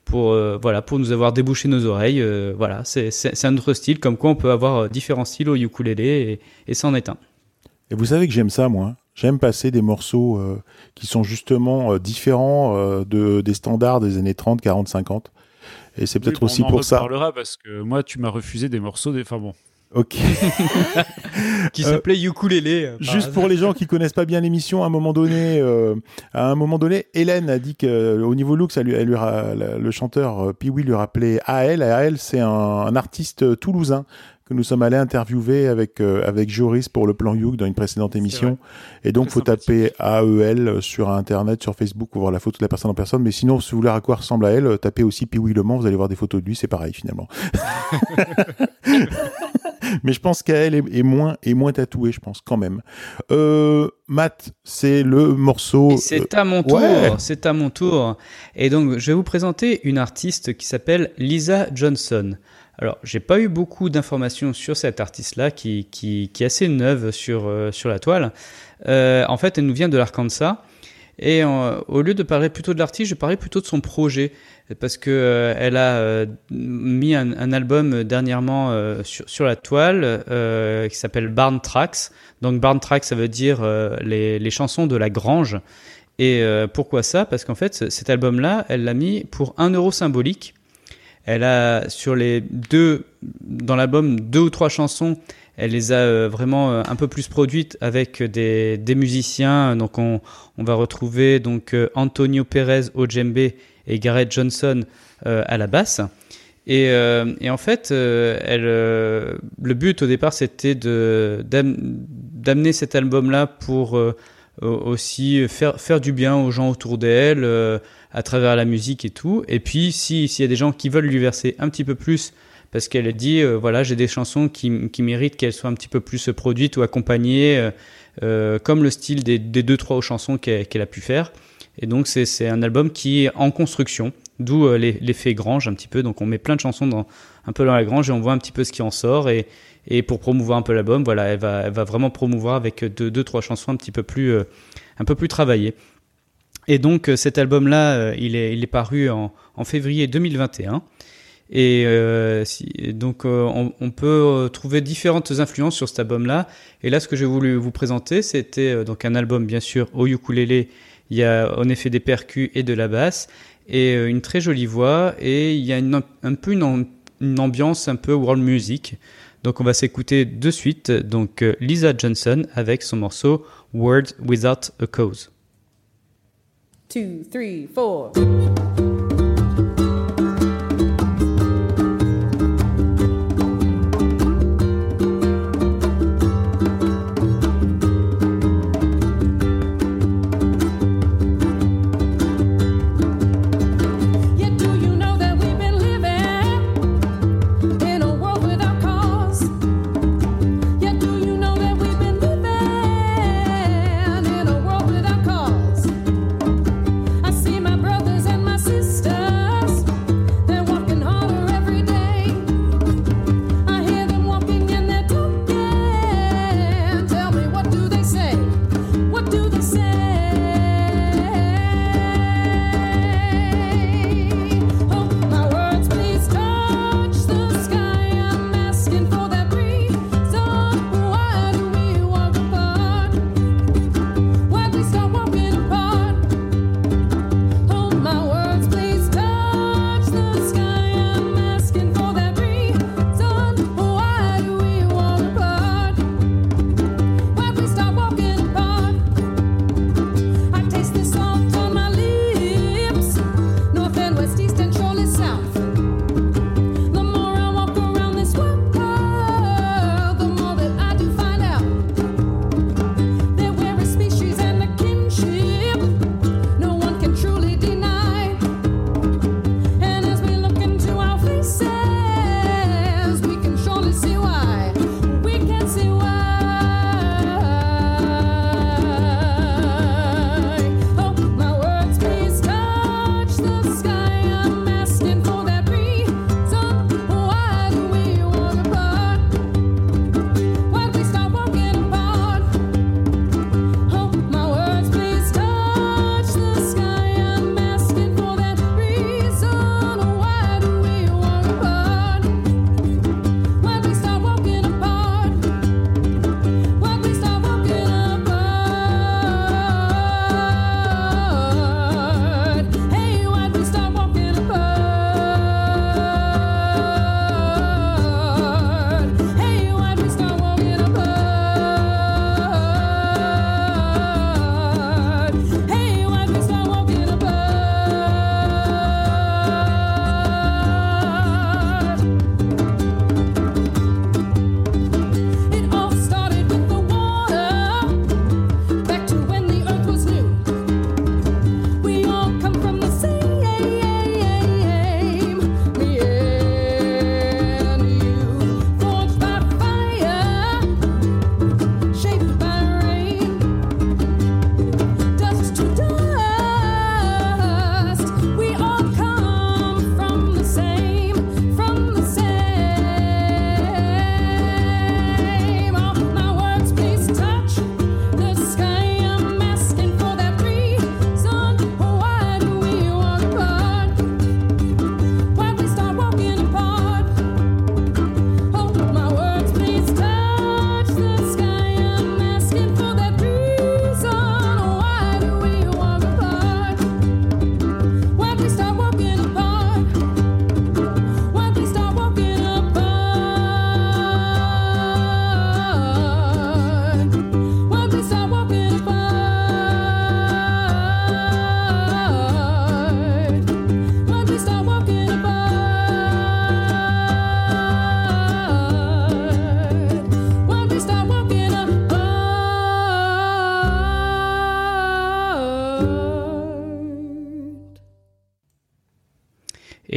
pour voilà pour nous avoir débouché nos oreilles. Voilà c'est un autre style comme quoi on peut avoir différents styles au ukulélé et, et c'en est un Et vous savez que j'aime ça, moi. J'aime passer des morceaux euh, qui sont justement euh, différents euh, de, des standards des années 30, 40, 50. Et c'est peut-être Oui, bon, aussi on en pour ça. reparlera parce que moi, tu m'as refusé des morceaux. Des... Enfin bon. Ok. qui Euh, s'appelait ukulélé euh, Juste pour les gens qui connaissent pas bien l'émission, à un moment donné, euh, à un moment donné, Hélène a dit que au niveau look, ça lui, elle lui ra- le chanteur euh, Pee-wee lui rappelait AL. AL, c'est un, un artiste euh, toulousain que nous sommes allés interviewer avec euh, avec Joris pour le plan Youk dans une précédente émission. Et donc, Très faut taper. AEL sur internet, sur Facebook pour voir la photo de la personne en personne. Mais sinon, si vous voulez à quoi ressemble à elle, euh, tapez aussi Pee-wee Le Mans, vous allez voir des photos de lui, c'est pareil finalement. Mais je pense qu'elle est, est moins est moins tatouée, je pense quand même. Euh, Matt, c'est le morceau. C'est à mon tour, ouais. c'est à mon tour. Et donc, je vais vous présenter une artiste qui s'appelle Lisa Johnson. Alors, j'ai pas eu beaucoup d'informations sur cette artiste-là, qui, qui, qui est assez neuve sur, euh, sur la toile. Euh, en fait, elle nous vient de l'Arkansas. Et au lieu de parler plutôt de l'artiste, je parlais plutôt de son projet, parce que euh, elle a mis un, un album dernièrement sur, sur la toile qui s'appelle Barn Tracks. Donc Barn Tracks, ça veut dire les, les chansons de la grange. Et pourquoi ça? Parce qu'en fait, cet album-là, elle l'a mis pour un euro symbolique. Elle a sur les deux dans l'album deux ou trois chansons, elle les a euh, vraiment euh, un peu plus produites avec des, musiciens. Donc on, va retrouver donc euh, Antonio Perez au djembe et Gareth Johnson à la basse. Et, en fait, le but au départ, c'était d'amener cet album-là pour au- aussi faire faire du bien aux gens autour d'elle à travers la musique et tout. Et puis, si s'il y a des gens qui veulent lui verser un petit peu plus, parce qu'elle dit euh, voilà, j'ai des chansons qui, qui méritent qu'elles soient un petit peu plus produites ou accompagnées, euh, euh, comme le style des, des deux trois chansons qu'elle a pu faire. Et donc, c'est un album qui est en construction. D'où l'effet grange un petit peu. Donc on met plein de chansons dans, un peu dans la grange et on voit un petit peu ce qui en sort. Et, et pour promouvoir un peu l'album, voilà, elle va, elle va vraiment promouvoir avec deux, deux trois chansons un petit peu plus, un peu plus travaillées. Et donc euh, cet album-là, euh, il, est, il est paru en, en février 2021. Et euh, si- donc euh, on, on peut trouver différentes influences sur cet album-là. Et là, ce que j'ai voulu vous présenter, c'était donc un album bien sûr au ukulélé. Il y a en effet des percus et de la basse et une très jolie voix et il y a une, un peu une, une ambiance un peu world music. Donc on va s'écouter de suite donc Lisa Johnson avec son morceau Word Without a Cause. Two, three, four.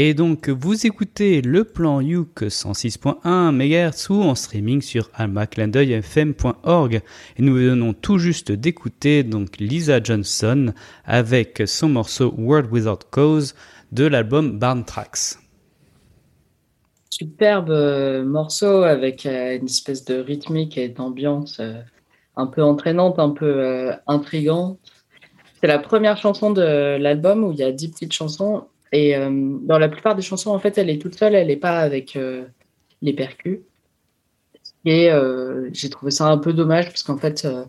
Et donc, vous écoutez le plan Youk 106.1 MHz ou en streaming sur almaclindeuilfm.org. Et nous venons tout juste d'écouter donc Lisa Johnson avec son morceau World Without Cause de l'album Barn Tracks. Superbe euh, morceau avec euh, une espèce de rythmique et d'ambiance euh, un peu entraînante, un peu intrigante. C'est la première chanson de l'album où il y a dix petites chansons. Et euh, dans la plupart des chansons, en fait, elle est toute seule, elle n'est pas avec euh, les percus. Et euh, j'ai trouvé ça un peu dommage parce qu'en fait, euh,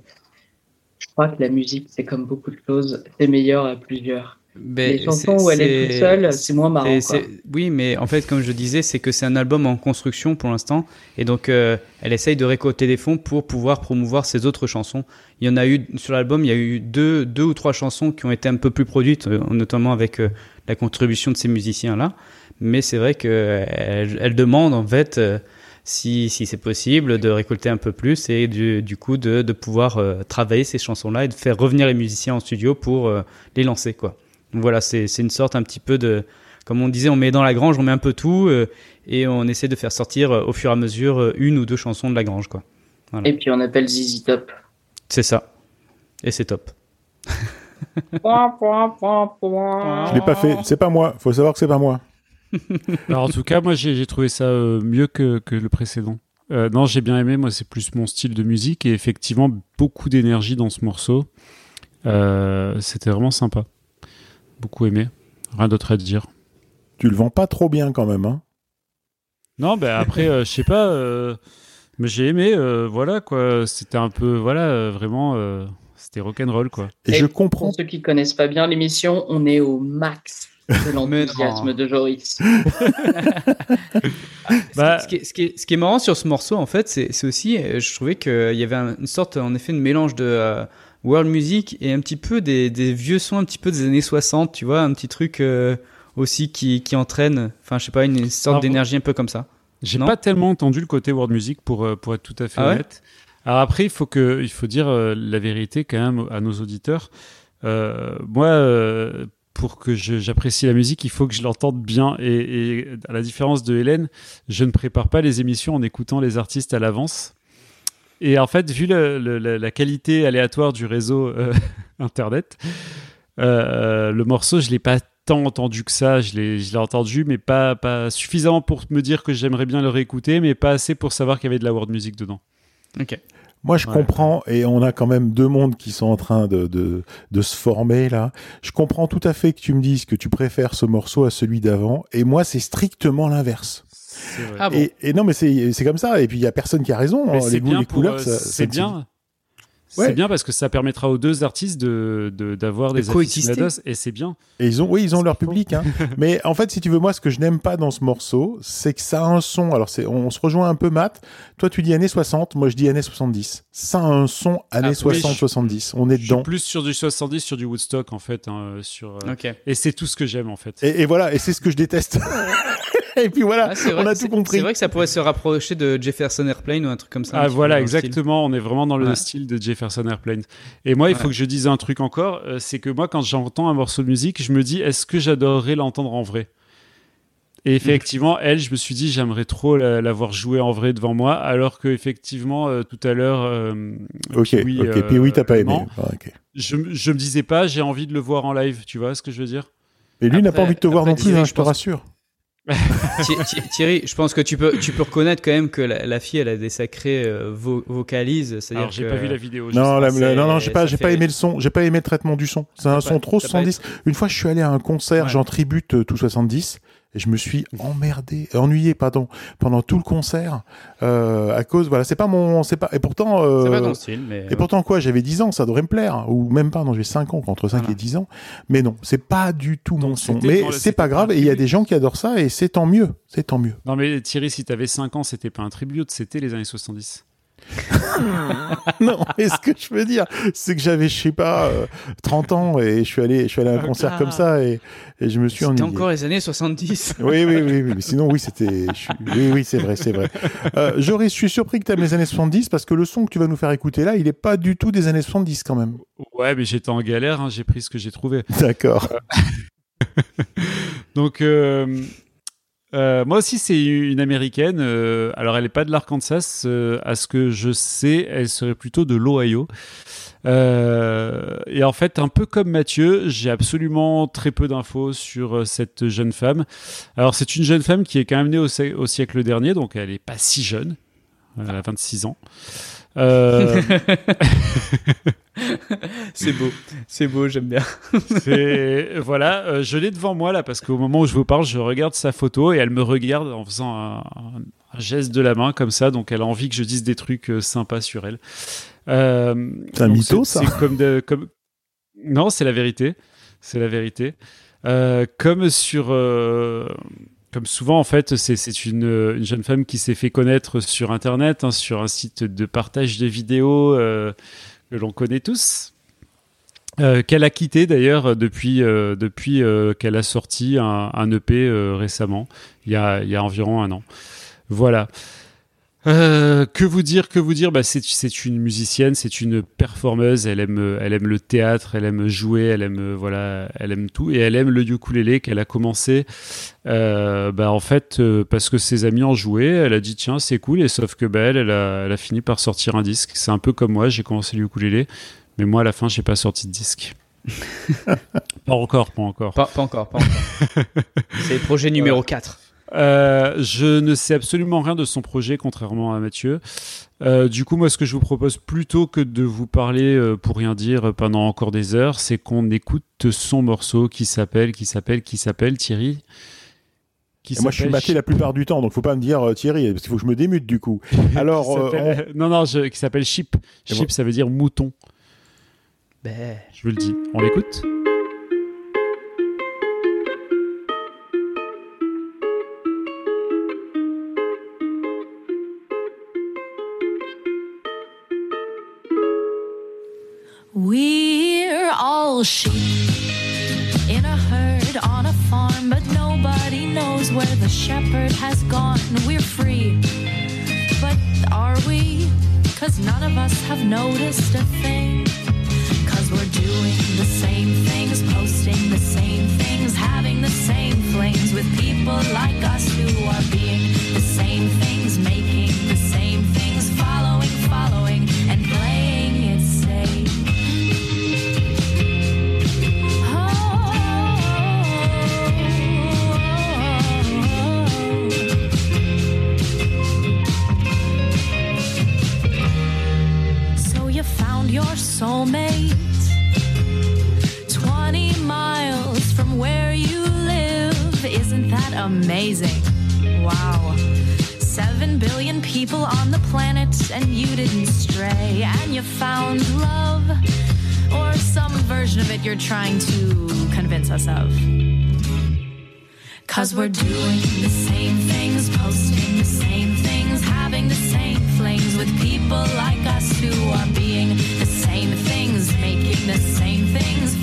je crois que la musique, c'est comme beaucoup de choses, c'est meilleur à plusieurs. Ben, les chansons où elle est toute seule, c'est moins marrant. quoi. Oui, mais en fait, comme je disais, c'est que c'est un album en construction pour l'instant. Et donc, euh, elle essaye de récolter des fonds pour pouvoir promouvoir ses autres chansons. Il y en a eu, sur l'album, il y a eu deux, deux ou trois chansons qui ont été un peu plus produites, euh, notamment avec euh, la contribution de ces musiciens-là. Mais c'est vrai qu'elle elle demande, en fait, euh, si, si c'est possible, de récolter un peu plus et du, du coup de, de pouvoir euh, travailler ces chansons-là et de faire revenir les musiciens en studio pour euh, les lancer, quoi. Donc voilà, c'est c'est une sorte un petit peu de, comme on disait, on met dans la grange, on met un peu tout euh, et on essaie de faire sortir euh, au fur et à mesure euh, une ou deux chansons de la grange, quoi. Et puis on appelle ZZ Top. C'est ça. Et c'est top. Je l'ai pas fait. C'est pas moi. Faut savoir que c'est pas moi. Alors, en tout cas, moi, j'ai trouvé ça mieux que, que le précédent. Euh, non, j'ai bien aimé. Moi, c'est plus mon style de musique et effectivement, beaucoup d'énergie dans ce morceau. Euh, C'était vraiment sympa. Beaucoup aimé. Rien d'autre à dire. Tu le vends pas trop bien quand même, hein? Non, ben après, euh, je sais pas. euh, mais j'ai aimé. euh, voilà, quoi. C'était un peu. Voilà, euh, vraiment. euh, C'était rock'n'roll, quoi. Et, Et je Pour comprends. ceux qui connaissent pas bien l'émission, on est au max de l'enthousiasme de Joris. Bah- ce, qui est, ce, qui est, ce qui est marrant sur ce morceau, en fait, c'est aussi, je trouvais qu'il y avait un- une sorte, en effet, de mélange de euh, world music et un petit peu des, des vieux sons, un petit peu des années 60, tu vois, un petit truc euh, aussi qui, qui entraîne, enfin, je sais pas, une, sorte d'énergie un peu comme ça. J'ai pas tellement entendu le côté world music pour, euh, pour être tout à fait Ah ouais honnête. Alors après, il faut, que, il faut dire euh, la vérité quand même à nos auditeurs. Euh, moi, euh, pour que j'apprécie la musique, il faut que je l'entende bien. Et, et à la différence de Hélène, je ne prépare pas les émissions en écoutant les artistes à l'avance. Et en fait, vu le- le- la, la qualité aléatoire du réseau euh, Internet, euh, le morceau, je l'ai pas tant entendu que ça. Je l'ai, je l'ai entendu, mais pas, pas suffisamment pour me dire que j'aimerais bien le réécouter, mais pas assez pour savoir qu'il y avait de la world music dedans. Ok. Moi, je Ouais. comprends, et on a quand même deux mondes qui sont en train de, de, de se former là. Je comprends tout à fait que tu me dises que tu préfères ce morceau à celui d'avant, et moi, c'est strictement l'inverse. C'est vrai. Ah bon et, et non, mais c'est comme ça, et puis il y a personne qui a raison. Hein. c'est les goûts, bien les couleurs, euh, c'est bien. Ouais. C'est bien parce que ça permettra aux deux artistes de d'avoir De des aficionados et c'est bien. Et ils ont, oui, ils ont leur public. Hein. Mais en fait, si tu veux, moi, ce que je n'aime pas dans ce morceau, c'est que ça a un son. Alors, c'est, on se rejoint un peu, Matt. Toi, tu dis années 60, moi, je dis années 70. Ça a un son années Ah, oui, 60-70. On est Je suis dedans. plus sur du 70, sur du Woodstock en fait, hein, sur. euh, Ok. Et c'est tout ce que j'aime en fait. Et, et voilà, et c'est ce que je déteste. et puis voilà, Ah, on a tout compris. C'est vrai que ça pourrait se rapprocher de Jefferson Airplane ou un truc comme ça. Ah voilà, exactement. On est vraiment dans le Ouais. style de Jefferson Airplane. Et moi, il faut que je dise un truc encore, euh, c'est que moi, quand j'entends un morceau de musique, je me dis, est-ce que j'adorerais l'entendre en vrai? Et effectivement, elle, je me suis dit, j'aimerais trop la, la voir jouer en vrai devant moi, alors que effectivement, euh, tout à l'heure, euh, Ok, Pee-wee, ok. euh, Puis oui, t'as pas aimé. non. Ah, je, je me disais pas, j'ai envie de le voir en live. Tu vois ce que je veux dire? Et lui n'a pas envie de te voir après, non plus, hein, je je te pense- rassure. Thierry, je pense que tu peux, tu peux reconnaître quand même que la, la fille, elle a des sacrées euh, vo- vocalises. C'est-à-dire Alors, j'ai que- pas vu la vidéo. Non, la- la- non, non, j'ai pas, j'ai pas aimé le son. J'ai pas aimé le traitement du son. C'est un son pas- trop t'as pas 70. Une fois, je suis allé à un concert, Ouais. j'en tribute euh, tout 70. Et je me suis emmerdé, ennuyé, pardon, pendant tout le concert, euh, à cause, voilà, c'est pas mon, c'est pas, et pourtant, euh, C'est pas ton style, mais. et pourtant quoi, j'avais 10 ans, ça devrait me plaire, ou même pas, non, j'ai 5 ans, entre 5 Voilà. et 10 ans, mais non, c'est pas du tout mon son, mais c'est pas grave, et il y a des gens qui adorent ça, et c'est tant mieux, c'est tant mieux. Non mais Thierry, si t'avais 5 ans, c'était pas un tribute, c'était les années 70. non, mais ce que je veux dire, c'est que j'avais, je sais pas, euh, 30 ans, et je suis allé, je suis allé à un concert comme ça, et, et je me suis C'était encore les années 70. Oui, oui, oui, oui, mais sinon, oui, c'était. suis- Oui, oui, c'est vrai, c'est vrai. Euh, Joris, je suis surpris que tu aimes les années 70 parce que le son que tu vas nous faire écouter là, il est pas du tout des années 70 quand même. Ouais, mais j'étais en galère, hein, j'ai pris ce que j'ai trouvé. D'accord. Donc, euh, euh, moi aussi, c'est une américaine. Euh, alors, elle n'est pas de l'Arkansas. euh, à ce que je sais, elle serait plutôt de l'Ohio. Euh, et en fait, un peu comme Mathieu, j'ai absolument très peu d'infos sur euh, cette jeune femme. Alors, c'est une jeune femme qui est quand même née au, au siècle dernier, donc elle n'est pas si jeune. Elle a 26 ans. Euh, C'est beau, c'est beau, j'aime bien. Voilà, euh, je l'ai devant moi là parce qu'au moment où je vous parle, je regarde sa photo et elle me regarde en faisant un, un- un geste de la main comme ça, donc elle a envie que je dise des trucs euh, sympas sur elle. Euh, C'est un mytho, ça C'est comme de, comme non, c'est la vérité, c'est la vérité. Euh, comme sur euh, comme souvent, en fait, c'est- une, une jeune femme qui s'est fait connaître sur Internet, hein, sur un site de partage de vidéos euh, que l'on connaît tous. Euh, qu'elle a quitté d'ailleurs depuis, euh, depuis euh, qu'elle a sorti un, un EP euh, récemment, il y, a, il y a environ un an. Voilà. Euh, que vous dire, que vous dire? Bah, c'est, c'est une musicienne, c'est une performeuse, elle aime, elle aime le théâtre, elle aime jouer, elle aime, voilà, elle aime tout, et elle aime le ukulélé qu'elle a commencé euh, bah, en fait, euh, parce que ses amis en jouaient, elle a dit tiens c'est cool, et sauf que bah, elle, elle a, elle a fini par sortir un disque. C'est un peu comme moi, j'ai commencé le ukulélé, mais moi à la fin j'ai pas sorti de disque. pas encore, pas encore. Pas, pas encore, pas encore. c'est le projet numéro 4. Euh, je ne sais absolument rien de son projet, contrairement à Mathieu. Euh, du coup, moi, ce que je vous propose, plutôt que de vous parler euh, pour rien dire pendant encore des heures, c'est qu'on écoute son morceau qui s'appelle, qui s'appelle, qui s'appelle Thierry. Qui moi, je suis s'appelle maté la plupart du temps, donc faut pas me dire euh, Thierry, parce qu'il faut que je me démute du coup. Alors, euh, non, non, je- qui s'appelle Chip. Chip, ça veut dire mouton. Ben, Je vous le dis. On l'écoute? Sheep in a herd on a farm, but nobody knows where the shepherd has gone. We're free, but are we? Cause none of us have noticed a thing. Cause we're doing the same things, posting the same things, having the same flings with people like us who are being the same things, making the same things, following, following, and playing soulmate 20 miles from where you live. Isn't that amazing? Wow. Seven billion people on the planet, and you didn't stray, and you found love. Or some version of it you're trying to convince us of. Cause we're doing the same things, posting the same things, having the same flings with people like us who are being the same things,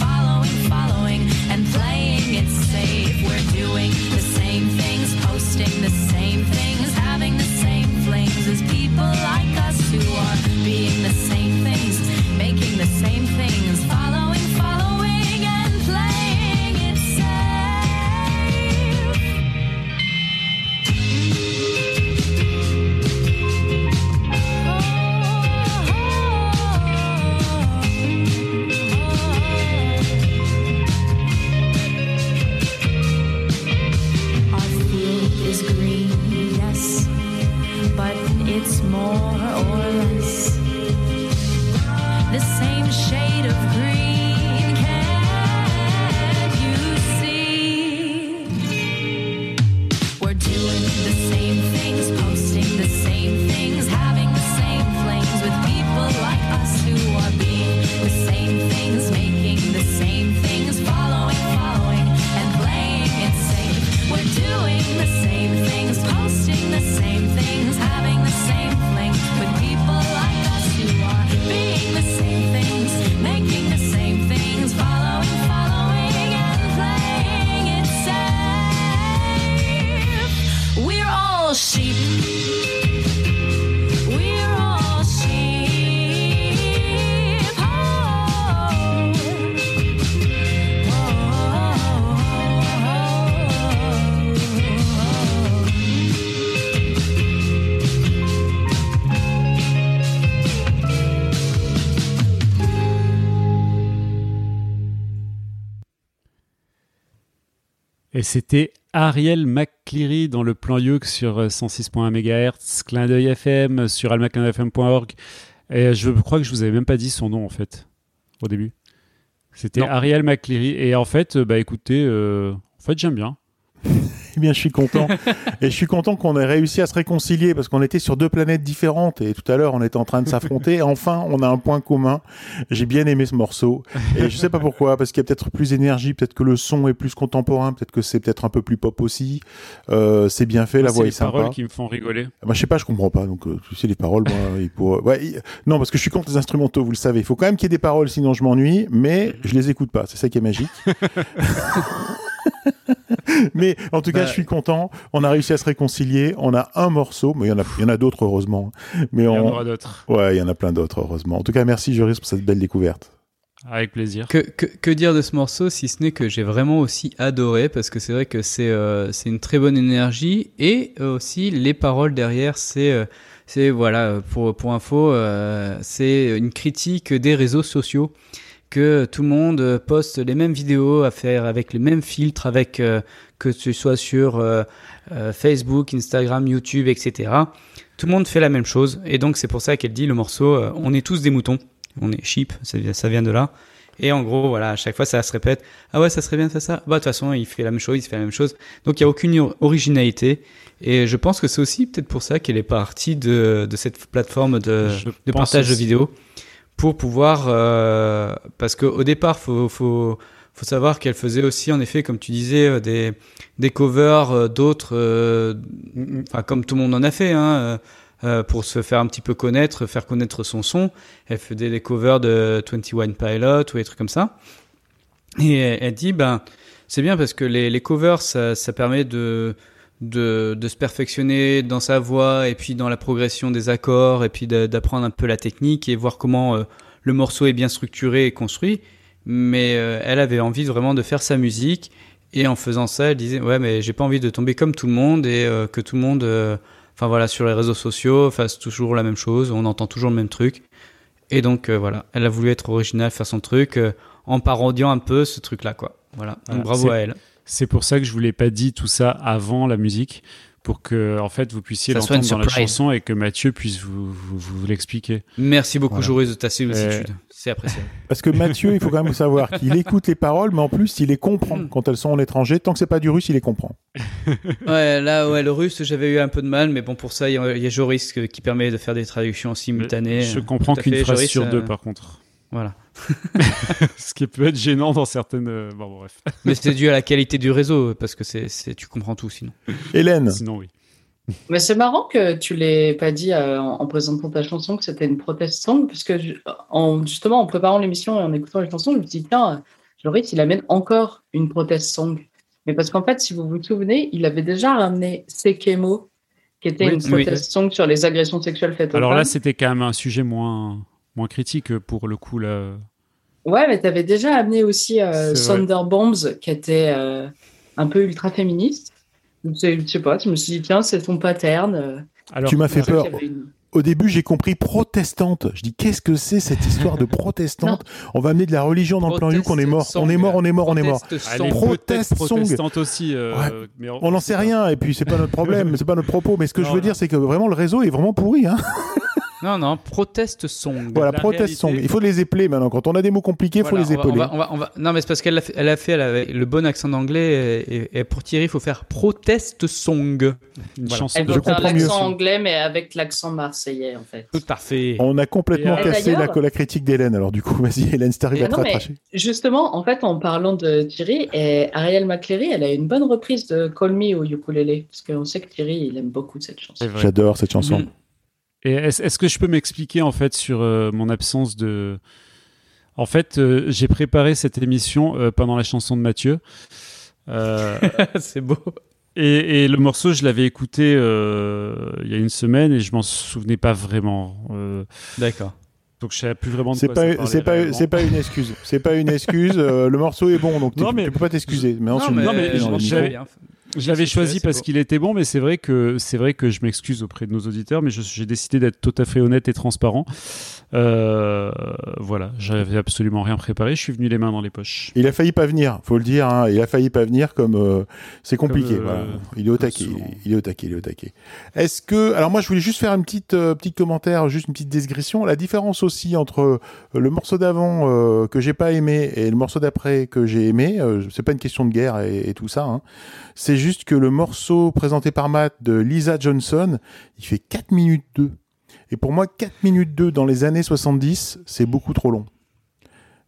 Et c'était Ariel McCleary dans le plan Youk sur euh, 106.1 MHz, Clin d'œil FM sur almacanfm.org. Et je crois que je vous avais même pas dit son nom en fait, au début. C'était. Ariel McCleary. Et en fait, euh, bah écoutez, euh, en fait j'aime bien. Eh bien, je suis content. et je suis content qu'on ait réussi à se réconcilier parce qu'on était sur deux planètes différentes et tout à l'heure on était en train de s'affronter. Enfin, on a un point commun. J'ai bien aimé ce morceau et je sais pas pourquoi parce qu'il y a peut-être plus d'énergie, peut-être que le son est plus contemporain, peut-être que c'est peut-être un peu plus pop aussi. Euh, c'est bien fait, la C'est voix les est sympa. paroles qui me font rigoler. Moi, je sais pas, je comprends pas. Donc, euh, tu sais, les paroles, moi, il ouais, il- non, parce que je suis contre les instrumentaux, vous le savez. Il faut quand même qu'il y ait des paroles, sinon je m'ennuie. Mais je les écoute pas. C'est ça qui est magique. mais en tout cas, Bah. je suis content. On a réussi à se réconcilier. On a un morceau, mais il y en a, il y en a d'autres heureusement. Mais Il y en aura d'autres. ouais, il y en a plein d'autres heureusement. En tout cas, merci Joris pour cette belle découverte. Avec plaisir. Que, que, que dire de ce morceau si ce n'est que j'ai vraiment aussi adoré parce que c'est vrai que c'est euh, c'est une très bonne énergie et aussi les paroles derrière c'est euh, c'est voilà pour pour info euh, c'est une critique des réseaux sociaux que tout le monde poste les mêmes vidéos à faire avec les mêmes filtres avec euh, que ce soit sur euh, euh, Facebook, Instagram, YouTube, etc. Tout le monde fait la même chose et donc c'est pour ça qu'elle dit le morceau euh, on est tous des moutons on est sheep, ça, vient- ça vient de là. Et en gros, voilà, à chaque fois, ça se répète. Ah ouais, ça serait bien de faire ça. Bah, de toute façon, il fait la même chose, il fait la même chose. Donc, il n'y a aucune or- originalité. Et je pense que c'est aussi peut-être pour ça qu'elle est partie de, de cette plateforme de, Je de partage de vidéos. Pour pouvoir, euh, parce qu'au départ, faut, faut, faut savoir qu'elle faisait aussi, en effet, comme tu disais, euh, des, des covers euh, d'autres, euh, comme tout le monde en a fait, hein, euh, euh, pour se faire un petit peu connaître, faire connaître son son. Elle faisait des covers de 21 Pilot ou des trucs comme ça. Et elle, elle dit, ben, c'est bien parce que les, les covers, ça, ça permet de, de, de se perfectionner dans sa voix et puis dans la progression des accords et puis d'apprendre un peu la technique et voir comment euh, le morceau est bien structuré et construit. Mais euh, elle avait envie vraiment de faire sa musique et en faisant ça, elle disait, ouais, mais j'ai pas envie de tomber comme tout le monde et euh, que tout le monde, enfin voilà, sur les réseaux sociaux, fasse toujours la même chose, on entend toujours le même truc. Et donc voilà, elle a voulu être originale, faire son truc en parodiant un peu ce truc-là, quoi. Voilà, Voilà, donc bravo à elle. C'est pour ça que je vous l'ai pas dit tout ça avant la musique, pour que en fait vous puissiez l'entendre dans la chanson et que Mathieu puisse vous, vous, vous l'expliquer. Merci beaucoup, Voilà. Joris, de ta sollicitude. Euh, C'est apprécié. Parce que Mathieu, il faut quand même savoir qu'il écoute les paroles, mais en plus, il les comprend Mm. quand elles sont en étranger. Tant que c'est pas du russe, il les comprend. ouais, là, ouais, le russe, j'avais eu un peu de mal, mais bon, pour ça, il y a, il y a Joris que- qui permet de faire des traductions simultanées. je comprends qu'une phrase Joris, sur euh, deux par contre. Voilà. Ce qui peut être gênant dans certaines. euh, Bon, bref. Mais c'est dû à la qualité du réseau, parce que c'est, c'est, tu comprends tout sinon. Hélène, Sinon, oui. Mais c'est marrant que tu l'aies pas dit euh, en, en présentant ta chanson que c'était une protest song, parce que je- en, justement en préparant l'émission et en écoutant les chansons, je me suis dit, tiens, Joris, il amène encore une protest song. Mais parce qu'en fait, si vous vous souvenez, il avait déjà ramené Sekemo, qui était Oui, une oui. protest song sur les agressions sexuelles faites aux Alors là, c'était quand même un sujet moins, moins critique euh, pour le coup. Là. Ouais, mais tu avais déjà amené aussi euh, C'est vrai. Thunderbombs, qui était euh, un peu ultra féministe. Je sais pas, je me suis dit, tiens, c'est ton pattern. euh, Alors, tu m'as fait peur. une- Au début, j'ai compris protestante. Je dis, qu'est-ce que c'est cette histoire de protestante? On va amener de la religion dans le plan Youk, on est mort. On est mort, on est mort, on est mort. Song. Protest protestante aussi. euh, Ouais. mais On n'en sait rien, et puis c'est pas notre problème, c'est pas notre propos. Mais ce que Non, je veux non. dire, c'est que vraiment le réseau est vraiment pourri. Hein Non, non, proteste song. voilà, la protest réalité- song. Il faut les épeler maintenant. Quand on a des mots compliqués, il faut les on va- épeler. on va- on va- on va- Non, mais c'est parce qu'elle a fait, elle a fait elle avait le bon accent d'anglais et, pour Thierry, il faut faire protest song. Une Voilà. chanson Elle de Je comprends mieux. l'accent anglais, mais avec l'accent marseillais, en fait. Tout parfait. On a complètement Et, cassé la, critique d'Hélène. Alors du coup, vas-y, Hélène, si t'arrives à te rattracher. Justement, en fait, en parlant de Thierry, et Ariel McCleary, elle a une bonne reprise de Call Me au ukulélé, parce qu'on sait que Thierry, il aime beaucoup cette chanson. J'adore cette chanson. Mhm. Et est-ce que je peux m'expliquer en fait sur euh, mon absence de. En fait, euh, j'ai préparé cette émission euh, pendant la chanson de Mathieu. Euh, c'est beau. et, et le morceau, je l'avais écouté euh, il y a une semaine et je m'en souvenais pas vraiment. Euh, D'accord. donc je savais plus vraiment de C'est pas, c'est pas, c'est pas une excuse. C'est pas une excuse. euh, le morceau est bon, donc tu Non, mais- tu peux pas t'excuser. Mais Non, ensuite, mais- non, mais j'avais- bien. Je l'avais choisi parce qu'il était bon, mais c'est vrai que c'est vrai que je m'excuse auprès de nos auditeurs, mais j'ai décidé d'être tout à fait honnête et transparent. Euh, voilà, j'avais absolument rien préparé. Je suis venu les mains dans les poches. Il a failli pas venir, faut le dire. hein, il a failli pas venir comme euh, c'est compliqué. Comme, euh, voilà. Il est au taquet. Il est au taquet. Il est au taquet. Est-ce que alors moi je voulais juste faire une petite euh, petite commentaire, juste une petite digression. La différence aussi entre euh, le morceau d'avant euh, que j'ai pas aimé et le morceau d'après que j'ai aimé, euh, c'est pas une question de guerre et, et tout ça. Hein. C'est juste que le morceau présenté par Matt de Lisa Johnson, il fait 4 minutes 2. Et pour moi, 4 minutes 2 dans les années 70, c'est beaucoup trop long.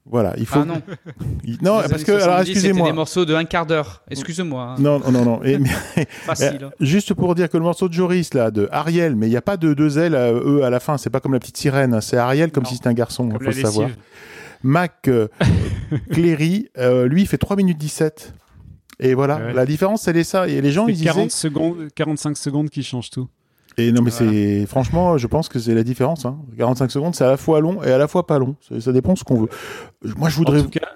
Voilà, il faut. Ah non. Il- Non, Les parce que, alors 70, C'était excusez-moi. des morceaux de un quart d'heure. Excuse-moi. hein. Non, non, non, non. Et- mais- Facile. hein. juste pour dire que le morceau de Joris, là, de Ariel, mais il n'y a pas de deux L, euh, eux, à la fin. C'est pas comme la petite sirène. hein. C'est Ariel comme Non. si c'était un garçon. Il Comme faut le savoir. Mac euh, Cléry, euh, lui, il fait 3 minutes 17. Et voilà, Ouais. la différence, c'est ça. Et les gens, ils disaient. 40 secondes, 45 secondes qui changent tout. Et non, mais Voilà. c'est. Franchement, je pense que c'est la différence. Hein. 45 secondes, c'est à la fois long et à la fois pas long. Ça, ça dépend ce qu'on veut. Moi, je voudrais. En tout cas,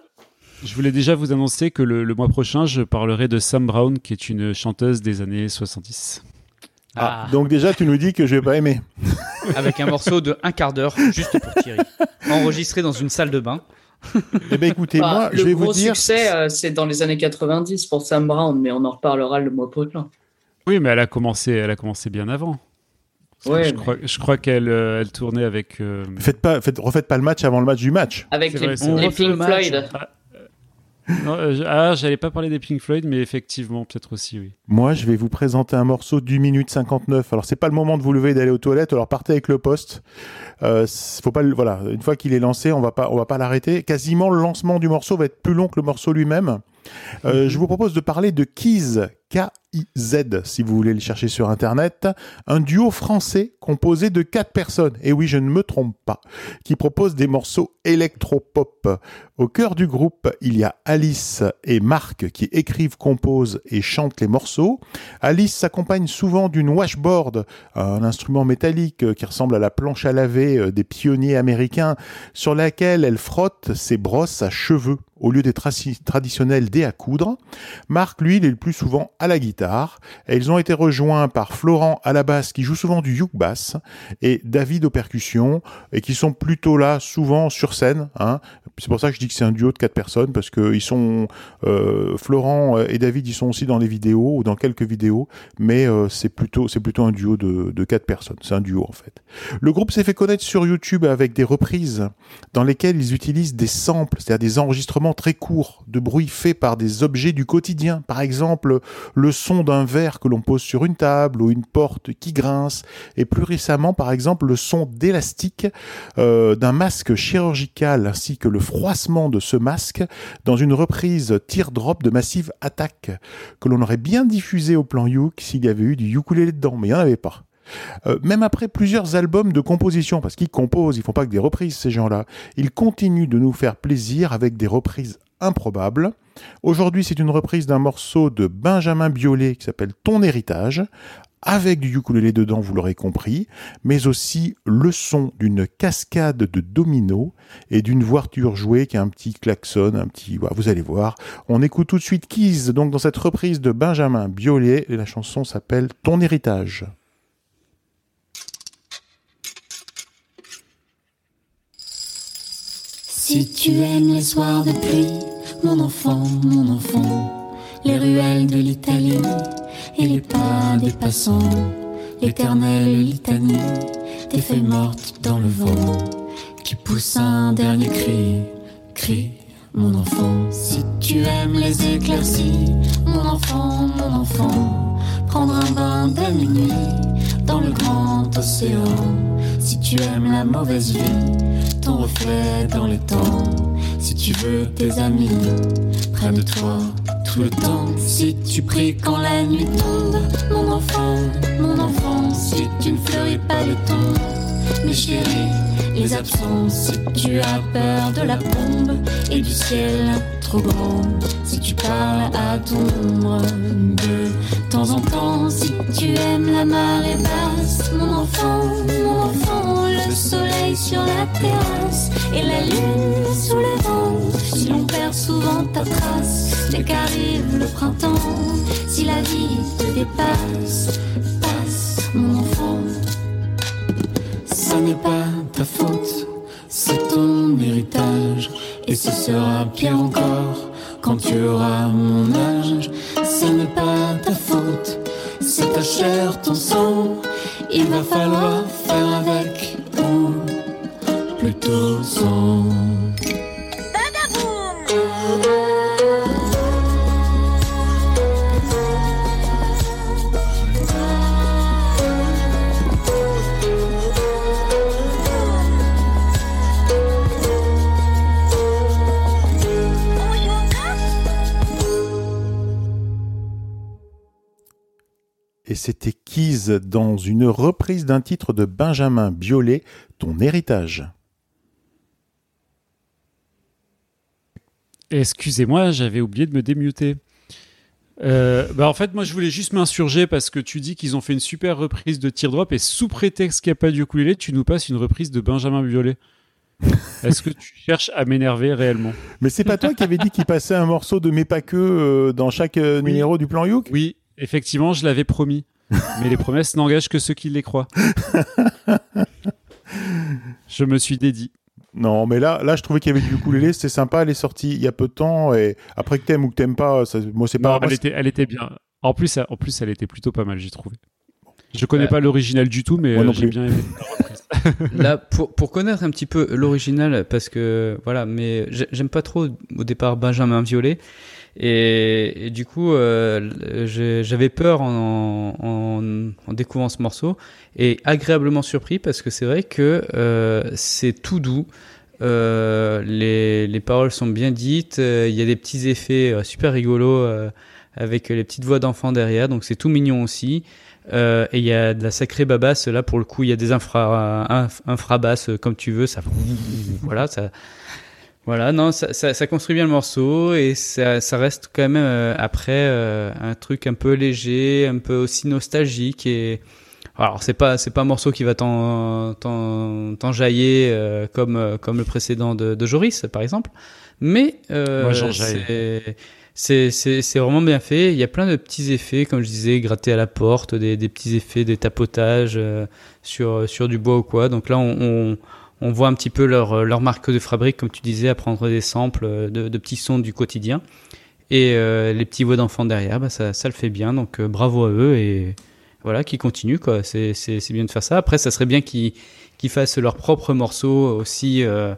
je voulais déjà vous annoncer que le, le mois prochain, je parlerai de Sam Brown, qui est une chanteuse des années 70. Ah, donc déjà, tu nous dis que je vais pas aimer. Avec un morceau de un quart d'heure, juste pour Thierry. Enregistré dans une salle de bain. Eh ben, écoutez, Bah, moi, le je vais gros vous dire. succès, euh, c'est dans les années 90 pour Sam Brown, mais on en reparlera le mois prochain. Oui, mais elle a commencé, elle a commencé bien avant. Ouais, je, mais- crois, je crois qu'elle euh, elle tournait avec. euh, Faites pas, faites, refaites pas le match avant le match du match. Avec les, vrai, le Pink. Floyd. Non, euh, je- ah, j'allais pas parler des Pink Floyd, mais effectivement, peut-être aussi, oui. Moi, je vais vous présenter un morceau d'une minute 59. Alors, c'est pas le moment de vous lever et d'aller aux toilettes. Alors, partez avec le poste. Euh, faut pas, le- voilà. Une fois qu'il est lancé, on va pas, on va pas l'arrêter. Quasiment, le lancement du morceau va être plus long que le morceau lui-même. Euh, je vous propose de parler de Keys, K-I-Z, si vous voulez le chercher sur Internet. Un duo français composé de quatre personnes. Et oui, je ne me trompe pas. Qui propose des morceaux électro-pop. Au cœur du groupe, il y a Alice et Marc qui écrivent, composent et chantent les morceaux. Alice s'accompagne souvent d'une washboard, un instrument métallique qui ressemble à la planche à laver euh, des pionniers américains, sur laquelle elle frotte ses brosses à cheveux au lieu des traditionnels dés à coudre. Marc, lui, il est le plus souvent à la guitare. Et ils ont été rejoints par Florent à la basse, qui joue souvent du yuk bass, et David aux percussions, et qui sont plutôt là, souvent sur scène. Hein. C'est pour ça que je dis que c'est un duo de quatre personnes, parce que ils sont euh, Florent et David, ils sont aussi dans les vidéos ou dans quelques vidéos, mais euh, c'est plutôt plutôt un duo de, de quatre personnes. C'est un duo en fait. Le groupe s'est fait connaître sur YouTube avec des reprises dans lesquelles ils utilisent des samples, c'est-à-dire des enregistrements très courts de bruits faits par des objets du quotidien. Par exemple, le son d'un verre que l'on pose sur une table ou une porte qui grince, et plus récemment, par exemple, le son d'élastique euh, d'un masque chirurgical ainsi que le froissement de ce masque dans une reprise teardrop de Massive Attack que l'on aurait bien diffusé au plan Youk s'il y avait eu du ukulélé dedans, mais il n'y en avait pas. Euh, même après plusieurs albums de composition, parce qu'ils composent, ils font pas que des reprises ces gens-là, ils continuent de nous faire plaisir avec des reprises improbables. Aujourd'hui, c'est une reprise d'un morceau de Benjamin Biolay qui s'appelle Ton héritage, avec du ukulélé dedans, vous l'aurez compris, mais aussi le son d'une cascade de dominos et d'une voiture jouée qui a un petit klaxon, un petit, voilà, vous allez voir. On écoute tout de suite Keys, donc dans cette reprise de Benjamin Biolay, et la chanson s'appelle Ton héritage. Si tu aimes les soirs de pluie, mon enfant, mon enfant, les ruelles de l'Italie et les pas des passants, l'éternelle litanie des feuilles mortes dans le vent qui pousse un dernier cri, cri, mon enfant. Si tu aimes les éclaircies, mon enfant, mon enfant, prendre un bain de minuit dans le grand océan. Si tu aimes la mauvaise vie, ton reflet dans les temps. Si tu veux tes amis près de toi tout le temps. Si tu pries quand la nuit tombe, mon enfant, mon enfant. Si tu ne fleuris pas le temps, mes chéris, les absences. Si tu as peur de la bombe et du ciel trop grand. Si tu parles à ton ombre de temps en temps. Si tu aimes la marée basse, mon enfant, mon enfant. Le soleil sur la terrasse et la lune sous le vent. Si l'on perd souvent ta trace dès qu'arrive le printemps. Si la vie te dépasse, Ça n'est pas ta faute, c'est ton héritage. Et ce sera pire encore quand tu auras mon âge. Ça n'est pas ta faute, c'est ta chair, ton sang. Il va falloir faire avec ou plutôt sans. Et c'était Keys dans une reprise d'un titre de Benjamin Biolay, Ton héritage. Excusez-moi, j'avais oublié de me démuter. Euh, bah en fait, moi, je voulais juste m'insurger parce que tu dis qu'ils ont fait une super reprise de Teardrop et sous prétexte qu'il n'y a pas de ukulélé, tu nous passes une reprise de Benjamin Biolay. Est-ce que tu cherches à m'énerver réellement? Mais c'est pas toi qui avais dit qu'il passait un morceau de Mais pas que euh, dans chaque euh, Oui. numéro du plan Youk? Oui, effectivement, je l'avais promis. Mais les promesses n'engagent que ceux qui les croient. je me suis dédié. Non, mais là, là, je trouvais qu'il y avait du ukulélé, c'était sympa, elle est sortie il y a peu de temps, et après que t'aimes ou que t'aimes pas, ça, moi c'est pas... Non, elle, était, elle était bien. En plus, en plus, elle était plutôt pas mal, j'ai trouvé. Je connais Euh, pas l'original du tout, mais moi non euh, j'ai plus. bien aimé. Là, pour, pour connaître un petit peu l'original, parce que voilà, mais j'ai- j'aime pas trop au départ Benjamin Violet. Et, du coup, euh, j'avais peur en, découvrant ce morceau et agréablement surpris parce que c'est vrai que euh, c'est tout doux. Euh, les, les paroles sont bien dites. Il y a des petits effets super rigolos avec les petites voix d'enfants derrière. Donc c'est tout mignon aussi. Et il y a de la sacrée babasse. Là, pour le coup, il y a des infra, inf- infrabasses comme tu veux. Ça, voilà, ça, voilà. Non, ça, ça, ça construit bien le morceau et ça, ça reste quand même euh, après euh, un truc un peu léger, un peu aussi nostalgique et alors c'est pas c'est pas un morceau qui va t'en t'en t'enjailler euh, comme euh, comme le précédent de, de Joris par exemple, mais euh, c'est c'est c'est c'est vraiment bien fait. Il y a plein de petits effets, comme je disais, grattés à la porte, des, des petits effets, des tapotages euh, sur sur du bois ou quoi. Donc là, on, on on voit un petit peu leur leur marque de fabrique, comme tu disais, à prendre des samples de, de petits sons du quotidien. Et euh, les petits voix d'enfants derrière, bah, ça, ça le fait bien. Donc euh, bravo à eux et voilà, qui continuent quoi. C'est c'est c'est bien de faire ça. Après, ça serait bien qu'ils qu'ils fassent leur propre morceau aussi euh,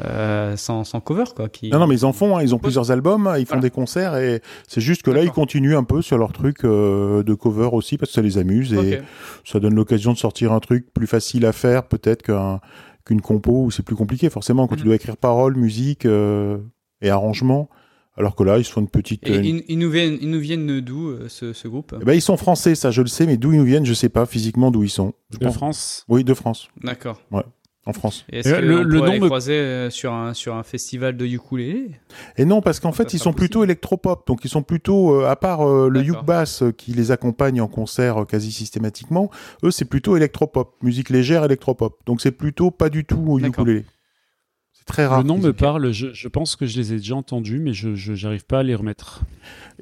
euh, sans sans cover quoi. Qui... Non, non, mais ils en font, hein, ils ont plusieurs albums, ils font Voilà. des concerts, et c'est juste que là, ils continuent un peu sur leur truc euh, de cover aussi, parce que ça les amuse, et ça donne l'occasion de sortir un truc plus facile à faire, peut-être qu'un qu'une compo, où c'est plus compliqué, forcément, quand tu Mhm. dois écrire paroles, musique euh, et arrangement, alors que là, ils se font une petite... Et euh, ils, ils nous viennent ils nous viennent d'où euh, ce, ce groupe? Eh ben, ils sont français, ça je le sais, mais d'où ils nous viennent, je sais pas physiquement d'où ils sont. Je De pense- France? Oui, de France, D'accord. En France. Et est-ce que le- nom les me- croiser euh, sur un sur un festival de ukulélé? Et non, parce qu'en fait, ils sont possible. plutôt électropop, donc ils sont plutôt, euh, à part euh, le yuk bass euh, qui les accompagne en concert euh, quasi systématiquement, eux c'est plutôt électropop, musique légère électropop. Donc c'est plutôt pas du tout au D'accord. ukulélé. Très rare. Le nom me parle, je, je pense que je les ai déjà entendus, mais je j'arrive pas à les remettre.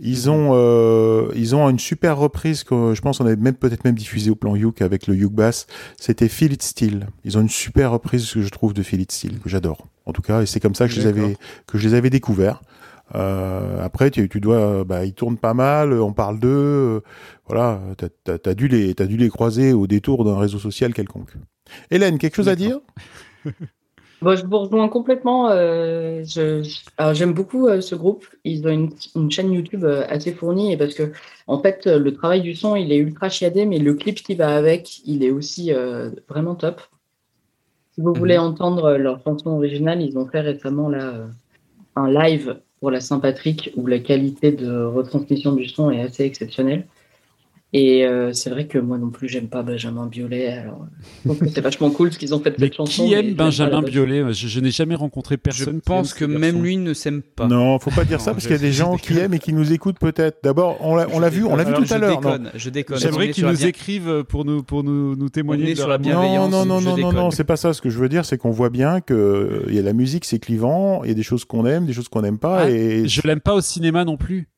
Ils ont, euh, ils ont une super reprise que je pense on avait même peut-être même diffusé au plan Yuk avec le Yuk Bass. C'était Feel It Still. Ils ont une super reprise que je trouve de Feel It Still que j'adore. En tout cas, et c'est comme ça que je les avais que je les avais découverts. Euh, après, tu, tu dois, bah, ils tournent pas mal. On parle d'eux. euh, voilà, t'as, t'as, t'as dû les, t'as dû les croiser au détour d'un réseau social quelconque. Hélène, quelque chose à dire? Bon, je vous rejoins complètement. euh, j'aime beaucoup euh, ce groupe. Ils ont une, une chaîne YouTube euh, assez fournie et parce que, en fait, le travail du son, il est ultra chiadé, mais le clip qui va avec, il est aussi vraiment top. Si vous Mhm. voulez entendre leur chanson originale, ils ont fait récemment là, un live pour la Saint-Patrick où la qualité de retransmission du son est assez exceptionnelle. Et euh, c'est vrai que moi non plus, j'aime pas Benjamin Biolay. Alors, je c'est vachement cool ce qu'ils ont fait de cette chanson. qui aime Benjamin la- Biolay? Je, je n'ai jamais rencontré Je personne. qui pense aime que même garçon. lui ne s'aime pas. Non, faut pas dire ça parce qu'il y a je- des je gens déconne. qui aiment et qui nous écoutent peut-être. D'abord, on l'a, on l'a vu, on l'a vu Alors, tout à je l'heure. non déconne, je déconne. On J'aimerais qu'ils nous bien- écrivent pour nous, pour nous, témoigner de sur la bienveillance, non, non, je non, non, non, c'est pas ça. Ce que je veux dire, c'est qu'on voit bien que euh, il y a la musique, c'est clivant, il y a des choses qu'on aime, des choses qu'on n'aime pas, Ah, et Je l'aime pas au cinéma non plus.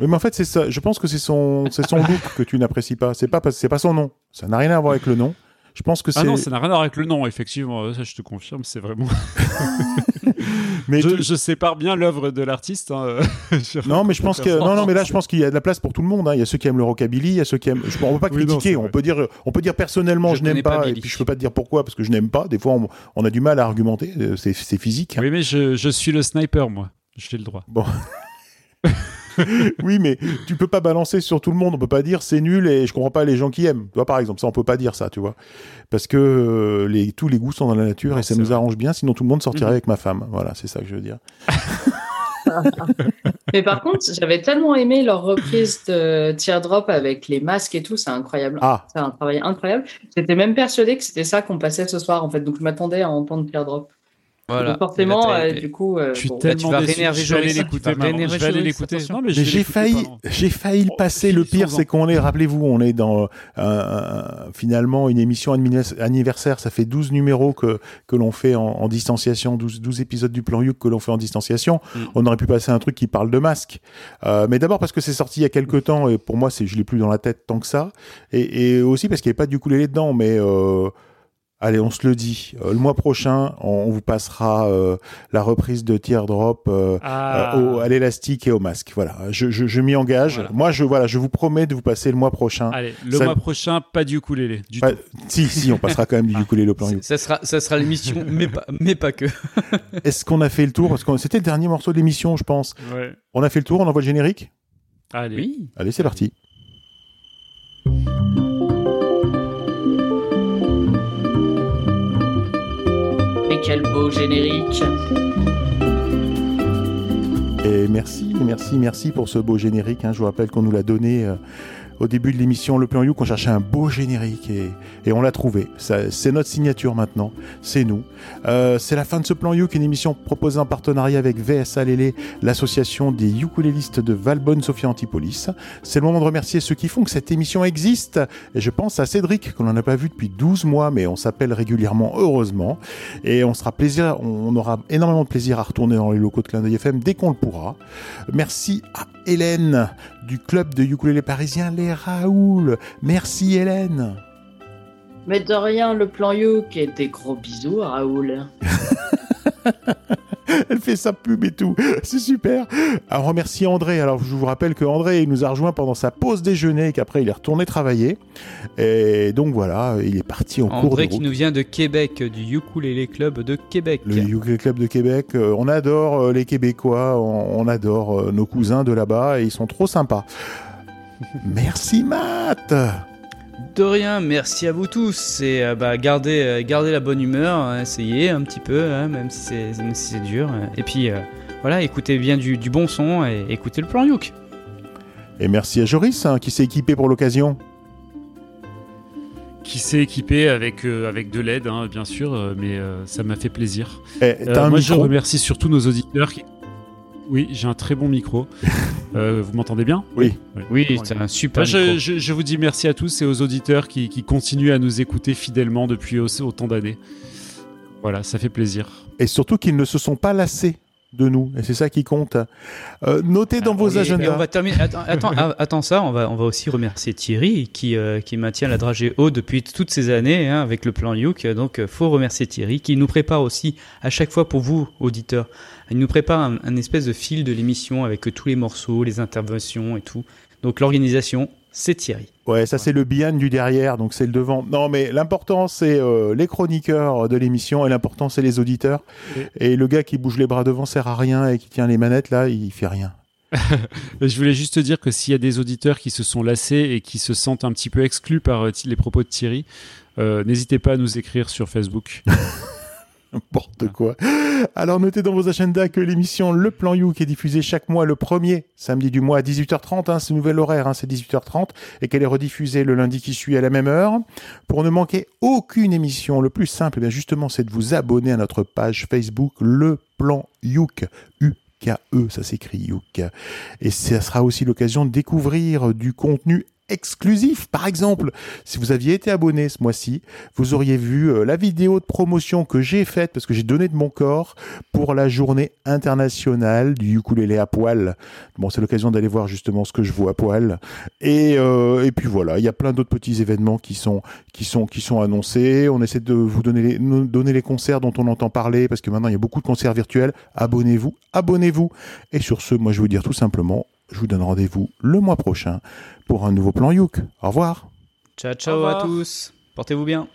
Oui, mais en fait, c'est ça. Je pense que c'est son, c'est son look que tu n'apprécies pas. C'est pas, parce- c'est pas son nom. Ça n'a rien à voir avec le nom. Je pense que c'est. Ah non, ça n'a rien à voir avec le nom, effectivement. Ça, je te confirme, c'est vraiment. mais je, tu- je sépare bien l'œuvre de l'artiste. hein. Non, mais je pense que non, non, mais là, je pense qu'il y a de la place pour tout le monde. hein. Il y a ceux qui aiment le rockabilly, il y a ceux qui aiment. Je, on peut pas Oui, non, critiquer. c'est on peut dire, on peut dire personnellement, Je je, n'aime pas pas, et puis je peux pas te dire pourquoi parce que je n'aime pas. Des fois, on, on a du mal à argumenter. euh, C'est, c'est physique. hein. Oui, mais je, je suis le sniper, moi. J'ai le droit. Oui, mais tu peux pas balancer sur tout le monde. On peut pas dire c'est nul et je comprends pas les gens qui aiment. Toi, par exemple, ça, on peut pas dire ça, tu vois, parce que euh, les, tous les goûts sont dans la nature et ça nous vrai. arrange bien. Sinon, tout le monde sortirait Mhm. avec ma femme. Voilà, c'est ça que je veux dire. Mais par contre, j'avais tellement aimé leur reprise de Teardrop avec les masques et tout, c'est incroyable. Ah, C'est un travail incroyable. J'étais même persuadée que c'était ça qu'on passait ce soir, en fait. Donc, je m'attendais à entendre Teardrop. Voilà. Donc, forcément, euh, du coup. euh, Je suis bon, tu vas déçu. réénerver Je vais aller l'écouter. Je vais aller mais j'ai failli, pardon. j'ai failli le Oh, passer. Le pire, c'est qu'on est, rappelez-vous, on est dans un- un- finalement une émission anniversaire-. Ça fait 12 numéros que, que l'on fait en, en distanciation, 12, 12 épisodes du plan Youk que l'on fait en distanciation. Mm. On aurait pu passer un truc qui parle de masque. Euh, mais d'abord parce que c'est sorti il y a quelques temps et pour moi, c'est, je l'ai plus dans la tête tant que ça. Et, et aussi parce qu'il n'y avait pas du ukulélé dedans. Mais euh, allez, on se le dit. Euh, le mois prochain, on, on vous passera euh, la reprise de Teardrop. euh, Ah. euh, au- à l'élastique et au masque. Voilà, je, je, je m'y engage. Voilà. Moi, je voilà, je vous promets de vous passer le mois prochain. Allez, le Ça- mois prochain, pas du ukulélé. Du Pas- tout. si, si, on passera quand même du ukulélé au plan. C'est- Ça sera, ça sera l'émission, mais pas, mais pas que. Est-ce qu'on a fait le tour? Parce que c'était le dernier morceau de l'émission, je pense. Ouais. On a fait le tour, on envoie le générique? Allez. Oui. Allez, c'est parti. Quel beau générique. Et merci, merci, merci pour ce beau générique. hein. Je vous rappelle qu'on nous l'a donné euh, au début de l'émission Le Plan You, qu'on cherchait un beau générique et, on l'a trouvé. C'est notre signature maintenant, c'est nous. Euh, c'est la fin de ce Plan You, une émission proposée en partenariat avec VSA Lélé, l'association des ukulélistes de Valbonne Sophia Antipolis. C'est le moment de remercier ceux qui font que cette émission existe. Je pense à Cédric, qu'on n'en a pas vu depuis 12 mois, mais on s'appelle régulièrement, heureusement. Et on sera plaisir, on aura énormément de plaisir à retourner dans les locaux de Clin d'œil FM dès qu'on le pourra. Merci à Hélène du club de ukulélé parisien Les Raoul. Merci Hélène. Mais de rien, le plan Youk et des gros bisous, Raoul. Elle fait sa pub et tout. C'est super. Alors, remercie André. Alors, je vous rappelle que André, il nous a rejoint pendant sa pause déjeuner et qu'après, il est retourné travailler. Et donc, voilà, il est parti en cours André de qui route. nous vient de Québec, du Ukulele Club de Québec. Le Ukulele Club de Québec. Euh, on adore euh, les Québécois. On, on adore euh, nos cousins de là-bas et ils sont trop sympas. Merci Matt. De rien, merci à vous tous. Et euh, bah, gardez, euh, gardez la bonne humeur, hein, essayez un petit peu, hein, même si c'est si dur. hein. Et puis euh, voilà, écoutez bien du, du bon son et écoutez le plan Youk. Et merci à Joris hein, qui s'est équipé pour l'occasion. Qui s'est équipé avec, euh, avec de l'aide, hein, bien sûr, mais euh, ça m'a fait plaisir. Eh, Euh, un moi, je remercie surtout nos auditeurs. Qui... Oui, j'ai un très bon micro. Euh, vous m'entendez bien Oui. Oui, c'est un super. Je, micro. je- je vous dis merci à tous et aux auditeurs qui, qui continuent à nous écouter fidèlement depuis au- autant d'années. Voilà, ça fait plaisir. Et surtout qu'ils ne se sont pas lassés de nous. Et c'est ça qui compte. Euh, notez dans vos Et- et agendas. on va terminer. Attends, attends, ah, attends ça, on va, on va aussi remercier Thierry qui, euh, qui maintient la dragée haut depuis toutes ces années hein, avec le plan Youk. Donc, euh, faut remercier Thierry qui nous prépare aussi à chaque fois pour vous, auditeurs. Il nous prépare un, un espèce de fil de l'émission avec tous les morceaux, les interventions et tout. Donc, l'organisation, c'est Thierry. Ouais, ça c'est le bian du derrière, donc c'est le devant. Non, mais l'important c'est euh, les chroniqueurs de l'émission et l'important c'est les auditeurs. Et le gars qui bouge les bras devant sert à rien et qui tient les manettes là, il fait rien. Je voulais juste te dire que s'il y a des auditeurs qui se sont lassés et qui se sentent un petit peu exclus par euh, les propos de Thierry, euh, n'hésitez pas à nous écrire sur Facebook. N'importe quoi. Alors notez dans vos agendas que l'émission Le Plan You qui est diffusée chaque mois le premier samedi du mois à 18h30, hein, c'est nouvel horaire, hein, c'est 18h30, et qu'elle est rediffusée le lundi qui suit à la même heure. Pour ne manquer aucune émission, le plus simple, eh bien justement, c'est de vous abonner à notre page Facebook Le Plan Youk. U-K-E, ça s'écrit Youk. Et ça sera aussi l'occasion de découvrir du contenu exclusif. Par exemple, si vous aviez été abonné ce mois-ci, vous auriez vu euh, la vidéo de promotion que j'ai faite parce que j'ai donné de mon corps pour la journée internationale du ukulélé à poil. Bon, c'est l'occasion d'aller voir justement ce que je vois à poil. Et, euh, et puis voilà, il y a plein d'autres petits événements qui sont, qui sont, qui sont annoncés. On essaie de vous donner les, donner les concerts dont on entend parler parce que maintenant il y a beaucoup de concerts virtuels. Abonnez-vous, abonnez-vous. Et sur ce, moi je vous dire tout simplement, je vous donne rendez-vous le mois prochain pour un nouveau plan Youk. Au revoir. Ciao, ciao revoir. à tous. Portez-vous bien.